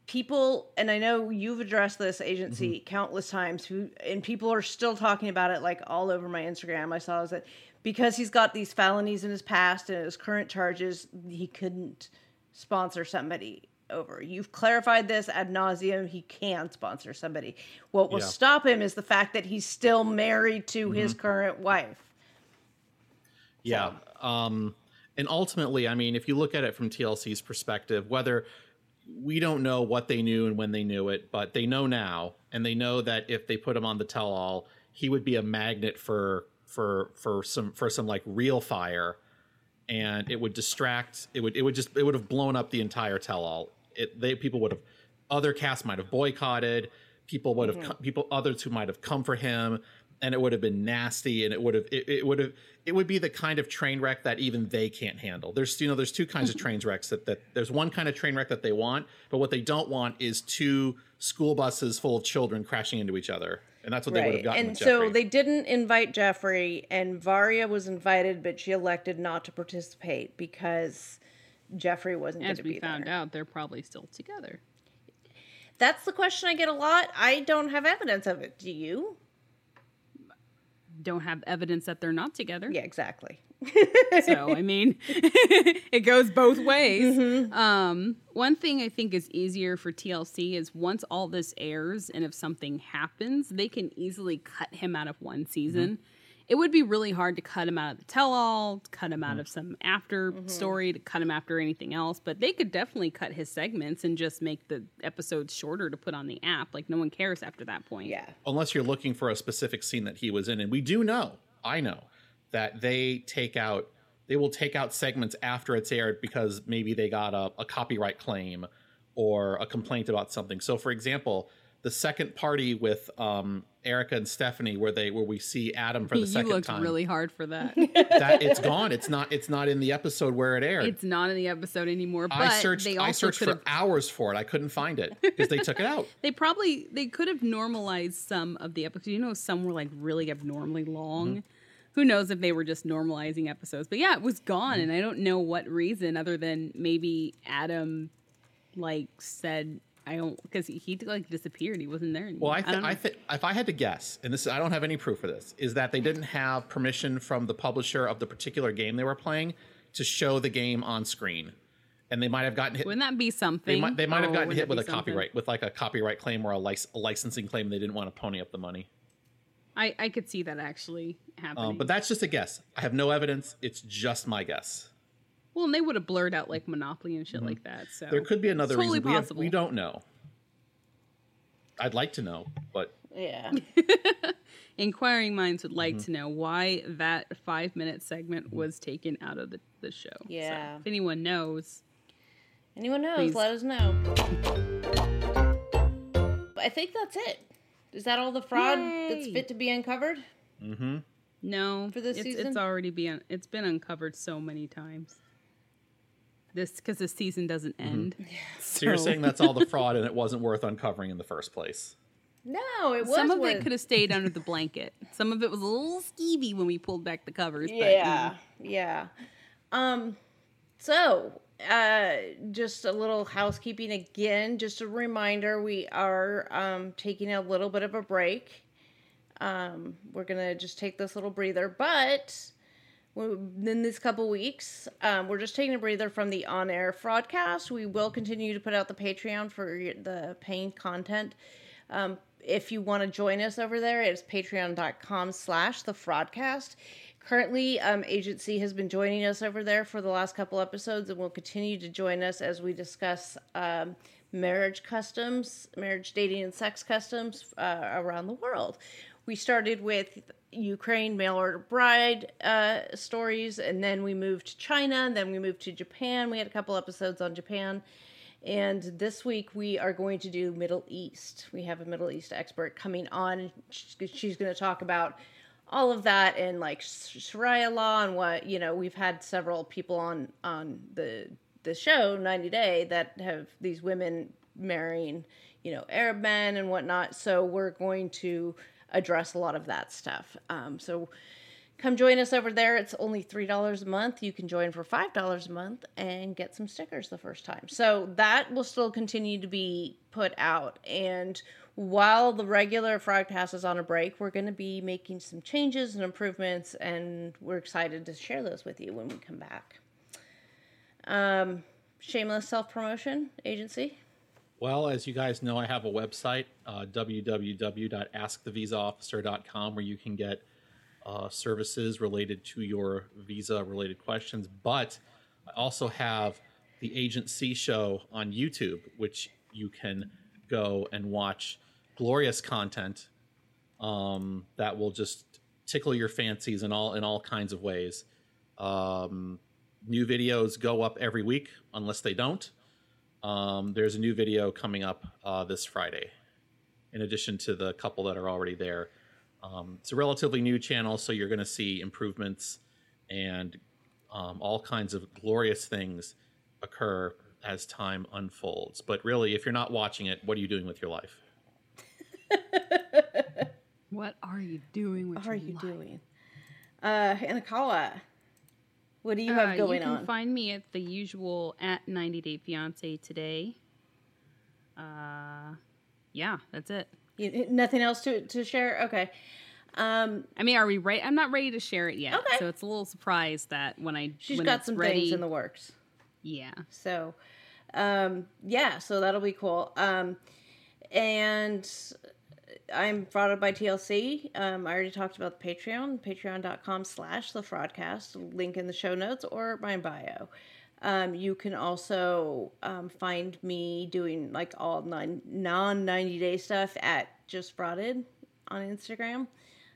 people and i know you've addressed this Agent C countless times who and people are still talking about it like all over my instagram i saw is that because he's got these felonies in his past and his current charges he couldn't sponsor somebody over you've clarified this ad nauseum he can sponsor somebody what will Yeah. stop him is the fact that he's still married to his current wife Yeah. Um, and ultimately, I mean, if you look at it from TLC's perspective, whether we don't know what they knew and when they knew it, but they know now, and they know that if they put him on the tell-all, he would be a magnet for for for some for some like real fire, and it would distract. It would it would just it would have blown up the entire tell-all. It they people would have other casts might have boycotted. People would have mm-hmm. co- people others who might have come for him, and it would have been nasty, and it would have it, it would have it would be the kind of train wreck that even they can't handle. There's you know there's two kinds of mm-hmm. train wrecks that that there's one kind of train wreck that they want, but what they don't want is two school buses full of children crashing into each other, and that's what they would have gotten. And with so they didn't invite Jeffrey, and Varya was invited, but she elected not to participate because Jeffrey wasn't going As we be found there. out, they're probably still together. That's the question I get a lot. I don't have evidence of it. Do you? Don't have evidence that they're not together. Yeah, exactly. So I <laughs> mean, <laughs> it goes both ways. Mm-hmm. Um, one thing I think is easier for TLC is once all this airs, and if something happens, they can easily cut him out of one season. Mm-hmm. It would be really hard to cut him out of the tell-all, cut him Mm-hmm. out of some after story, to cut him after anything else. But they could definitely cut his segments and just make the episodes shorter to put on the app. Like no one cares after that point. Yeah. unless you're looking for a specific scene that he was in and we do know i know that they take out they will take out segments after it's aired because maybe they got a, a copyright claim or a complaint about something so for example the second party with um, Erika and Stephanie, where they where we see Adam for the <laughs> you second looked time, really hard for that. <laughs> that it's gone. It's not. It's not in the episode where it aired. it's not in the episode anymore. But I searched. they I searched for hours for it. I couldn't find it <laughs> because they took it out. They probably they could have normalized some of the episodes. You know, some were like really abnormally long. Mm-hmm. Who knows if they were just normalizing episodes? But yeah, it was gone, and I don't know what reason other than maybe Adam like said I don't because he, he like disappeared. He wasn't there anymore. Well, I, th- know. I think if I had to guess, and this I don't have any proof for this, is that they didn't have permission from the publisher of the particular game they were playing to show the game on screen, and they might have gotten hit. Wouldn't that be something? They might, they might have Oh, gotten hit with a something? copyright, with like a copyright claim or a, lic- a licensing claim. They didn't want to pony up the money. I I could see that actually happening. Um, but that's just a guess. I have no evidence. It's just my guess. well, and they would have blurred out like Monopoly and shit like that. So Mm-hmm. There could be another Totally reason. We, have, we don't know. I'd like to know, but Yeah. <laughs> inquiring minds would Mm-hmm. like to know why that five minute segment was taken out of the, the show. So, Yeah. if anyone knows, Anyone knows? Please. Let us know. I think that's it. Is that all the fraud that's fit to be uncovered? Mm-hmm. No, For this it's, season? it's already been it's been uncovered so many times. This because the season doesn't Mm-hmm. end. <laughs> so you're saying that's all the fraud, and it wasn't worth uncovering in the first place. No, it was. Some of it could have stayed under the blanket. Some of it was a little skeevy when we pulled back the covers. But, you Yeah, yeah. Um, so uh, just a little housekeeping again. Just a reminder: we are um taking a little bit of a break. Um, we're gonna just take this little breather, but in these couple weeks, um, we're just taking a breather from the on-air fraudcast. We will continue to put out the Patreon for the paying content. Um, if you want to join us over there, it's patreon.com slash the fraudcast. Currently, um, Agent C has been joining us over there for the last couple episodes and will continue to join us as we discuss um, marriage customs, marriage, dating, and sex customs uh, around the world. We started with Ukraine mail order bride uh, stories, and then we moved to China, and then we moved to Japan. We had a couple episodes on Japan. And this week we are going to do Middle East. We have a Middle East expert coming on. She's, she's going to talk about all of that and like Sharia law and what you know. We've had several people on on the the show 90 Day that have these women marrying you know Arab men and whatnot. So we're going to address a lot of that stuff. Um, so come join us over there. It's only $3 a month. You can join for $5 a month and get some stickers the first time. So that will still continue to be put out. And while the regular Fraudcast is on a break, we're going to be making some changes and improvements, and we're excited to share those with you when we come back. Um, shameless self promotion Agent C. Well, as you guys know, I have a website, uh, www.askthevisaofficer.com, where you can get uh, services related to your visa related questions. But I also have the Agent C show on YouTube, which you can go and watch glorious content um, that will just tickle your fancies in all in all kinds of ways. Um, new videos go up every week, unless they don't. Um, there's a new video coming up uh, this Friday, in addition to the couple that are already there. Um, it's a relatively new channel, so you're going to see improvements and um, all kinds of glorious things occur as time unfolds. But really, if you're not watching it, what are you doing with your life? What are you doing with What are your you life? doing? Uh, What do you have Uh, going on? you can on? find me at the usual at 90 Day Fiance today. Uh, yeah, that's it. You, nothing else to to share? Okay. Um, I mean, are we right? I'm not ready to share it yet, Okay. so it's a little surprise that when I she's when got some ready, things in the works. yeah. So, um, yeah, so that'll be cool. Um, and I'm frauded by TLC. Um, I already talked about the Patreon, patreon.com slash the fraudcast, link in the show notes or my bio. Um, you can also um, find me doing like all non 90 day stuff at just frauded on Instagram.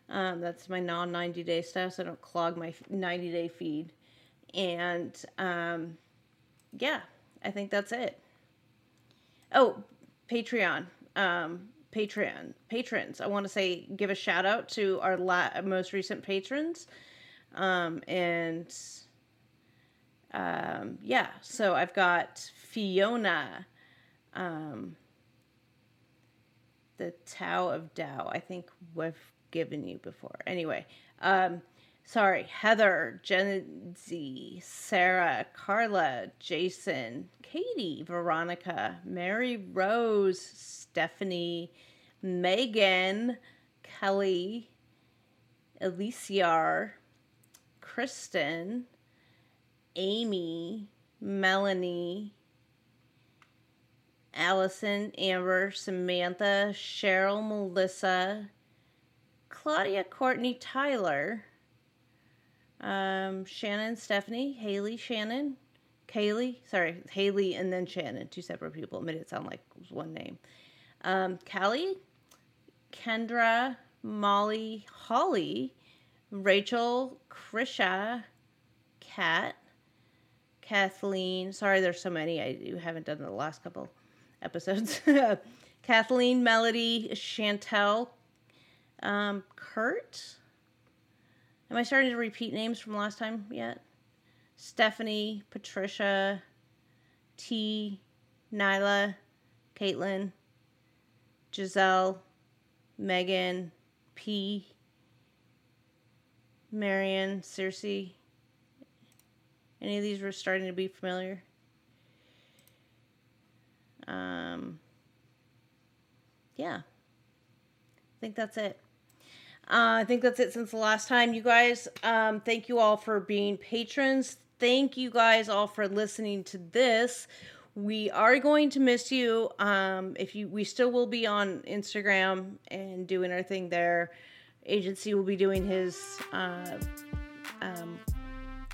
Um, that's my non 90 day stuff, so I don't clog my 90 day feed. And um, yeah, I think that's it. Oh, Patreon. Um, Patreon. Patrons. I want to say, give a shout out to our la- most recent patrons. Um, and um, yeah, so I've got Fiona, um, the Tao of Tao. I think we've given you before. Anyway, um, sorry, Heather, Genzy, Sarah, Carla, Jason, Katie, Veronica, Mary Rose, Stephanie, Megan, Kelly, Elisiar, Kristen, Amy, Melanie, Allison, Amber, Samantha, Cheryl, Melissa, Claudia, Courtney, Tyler, um, Shannon, Stephanie, Haley, Shannon, Kaylee, sorry, Haley and then Shannon, two separate people. It made it sound like it was one name. Um, Callie, Kendra, Molly, Holly, Rachel, Krisha, Kat, Kathleen. Sorry, there's so many. I haven't done the last couple episodes. <laughs> Kathleen, Melody, Chantel, um, Kurt. Am I starting to repeat names from last time yet? Stephanie, Patricia, T, Nyla, Caitlin, Giselle, Megan, P, Marion, Circe. Any of these were starting to be familiar? Um, yeah. I think that's it. Uh, I think that's it since the last time. You guys, um, thank you all for being patrons. Thank you guys all for listening to this. We are going to miss you. Um, if you, we still will be on Instagram and doing our thing there. Agent C will be doing his uh, um,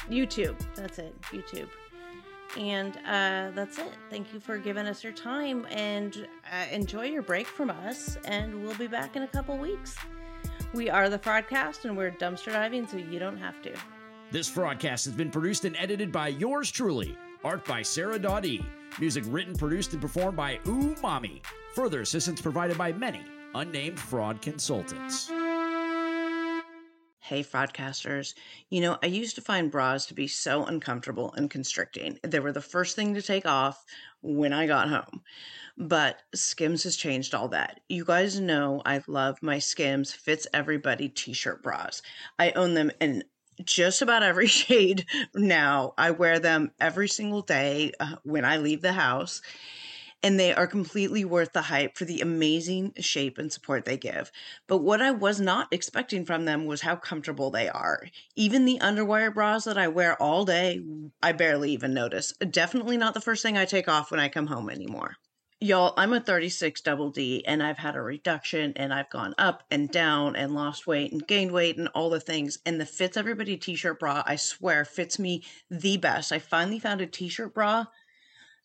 YouTube. That's it, YouTube. And uh, that's it. Thank you for giving us your time and uh, enjoy your break from us. And we'll be back in a couple weeks. We are the Fraudcast and we're dumpster diving so you don't have to. This broadcast has been produced and edited by yours truly. Art by Sarah Dottie. Music written, produced, and performed by Umami. Further assistance provided by many unnamed fraud consultants. Hey, fraudcasters. You know, I used to find bras to be so uncomfortable and constricting. They were the first thing to take off when I got home. But Skims has changed all that. You guys know I love my Skims Fits Everybody t shirt bras. I own them in just about every <laughs> shade now. I wear them every single day uh, when I leave the house and they are completely worth the hype for the amazing shape and support they give. But what I was not expecting from them was how comfortable they are. Even the underwire bras that I wear all day, I barely even notice. Definitely not the first thing I take off when I come home anymore. Y'all, I'm a 36 double D and I've had a reduction and I've gone up and down and lost weight and gained weight and all the things. And the Fits Everybody t shirt bra, I swear, fits me the best. I finally found a t shirt bra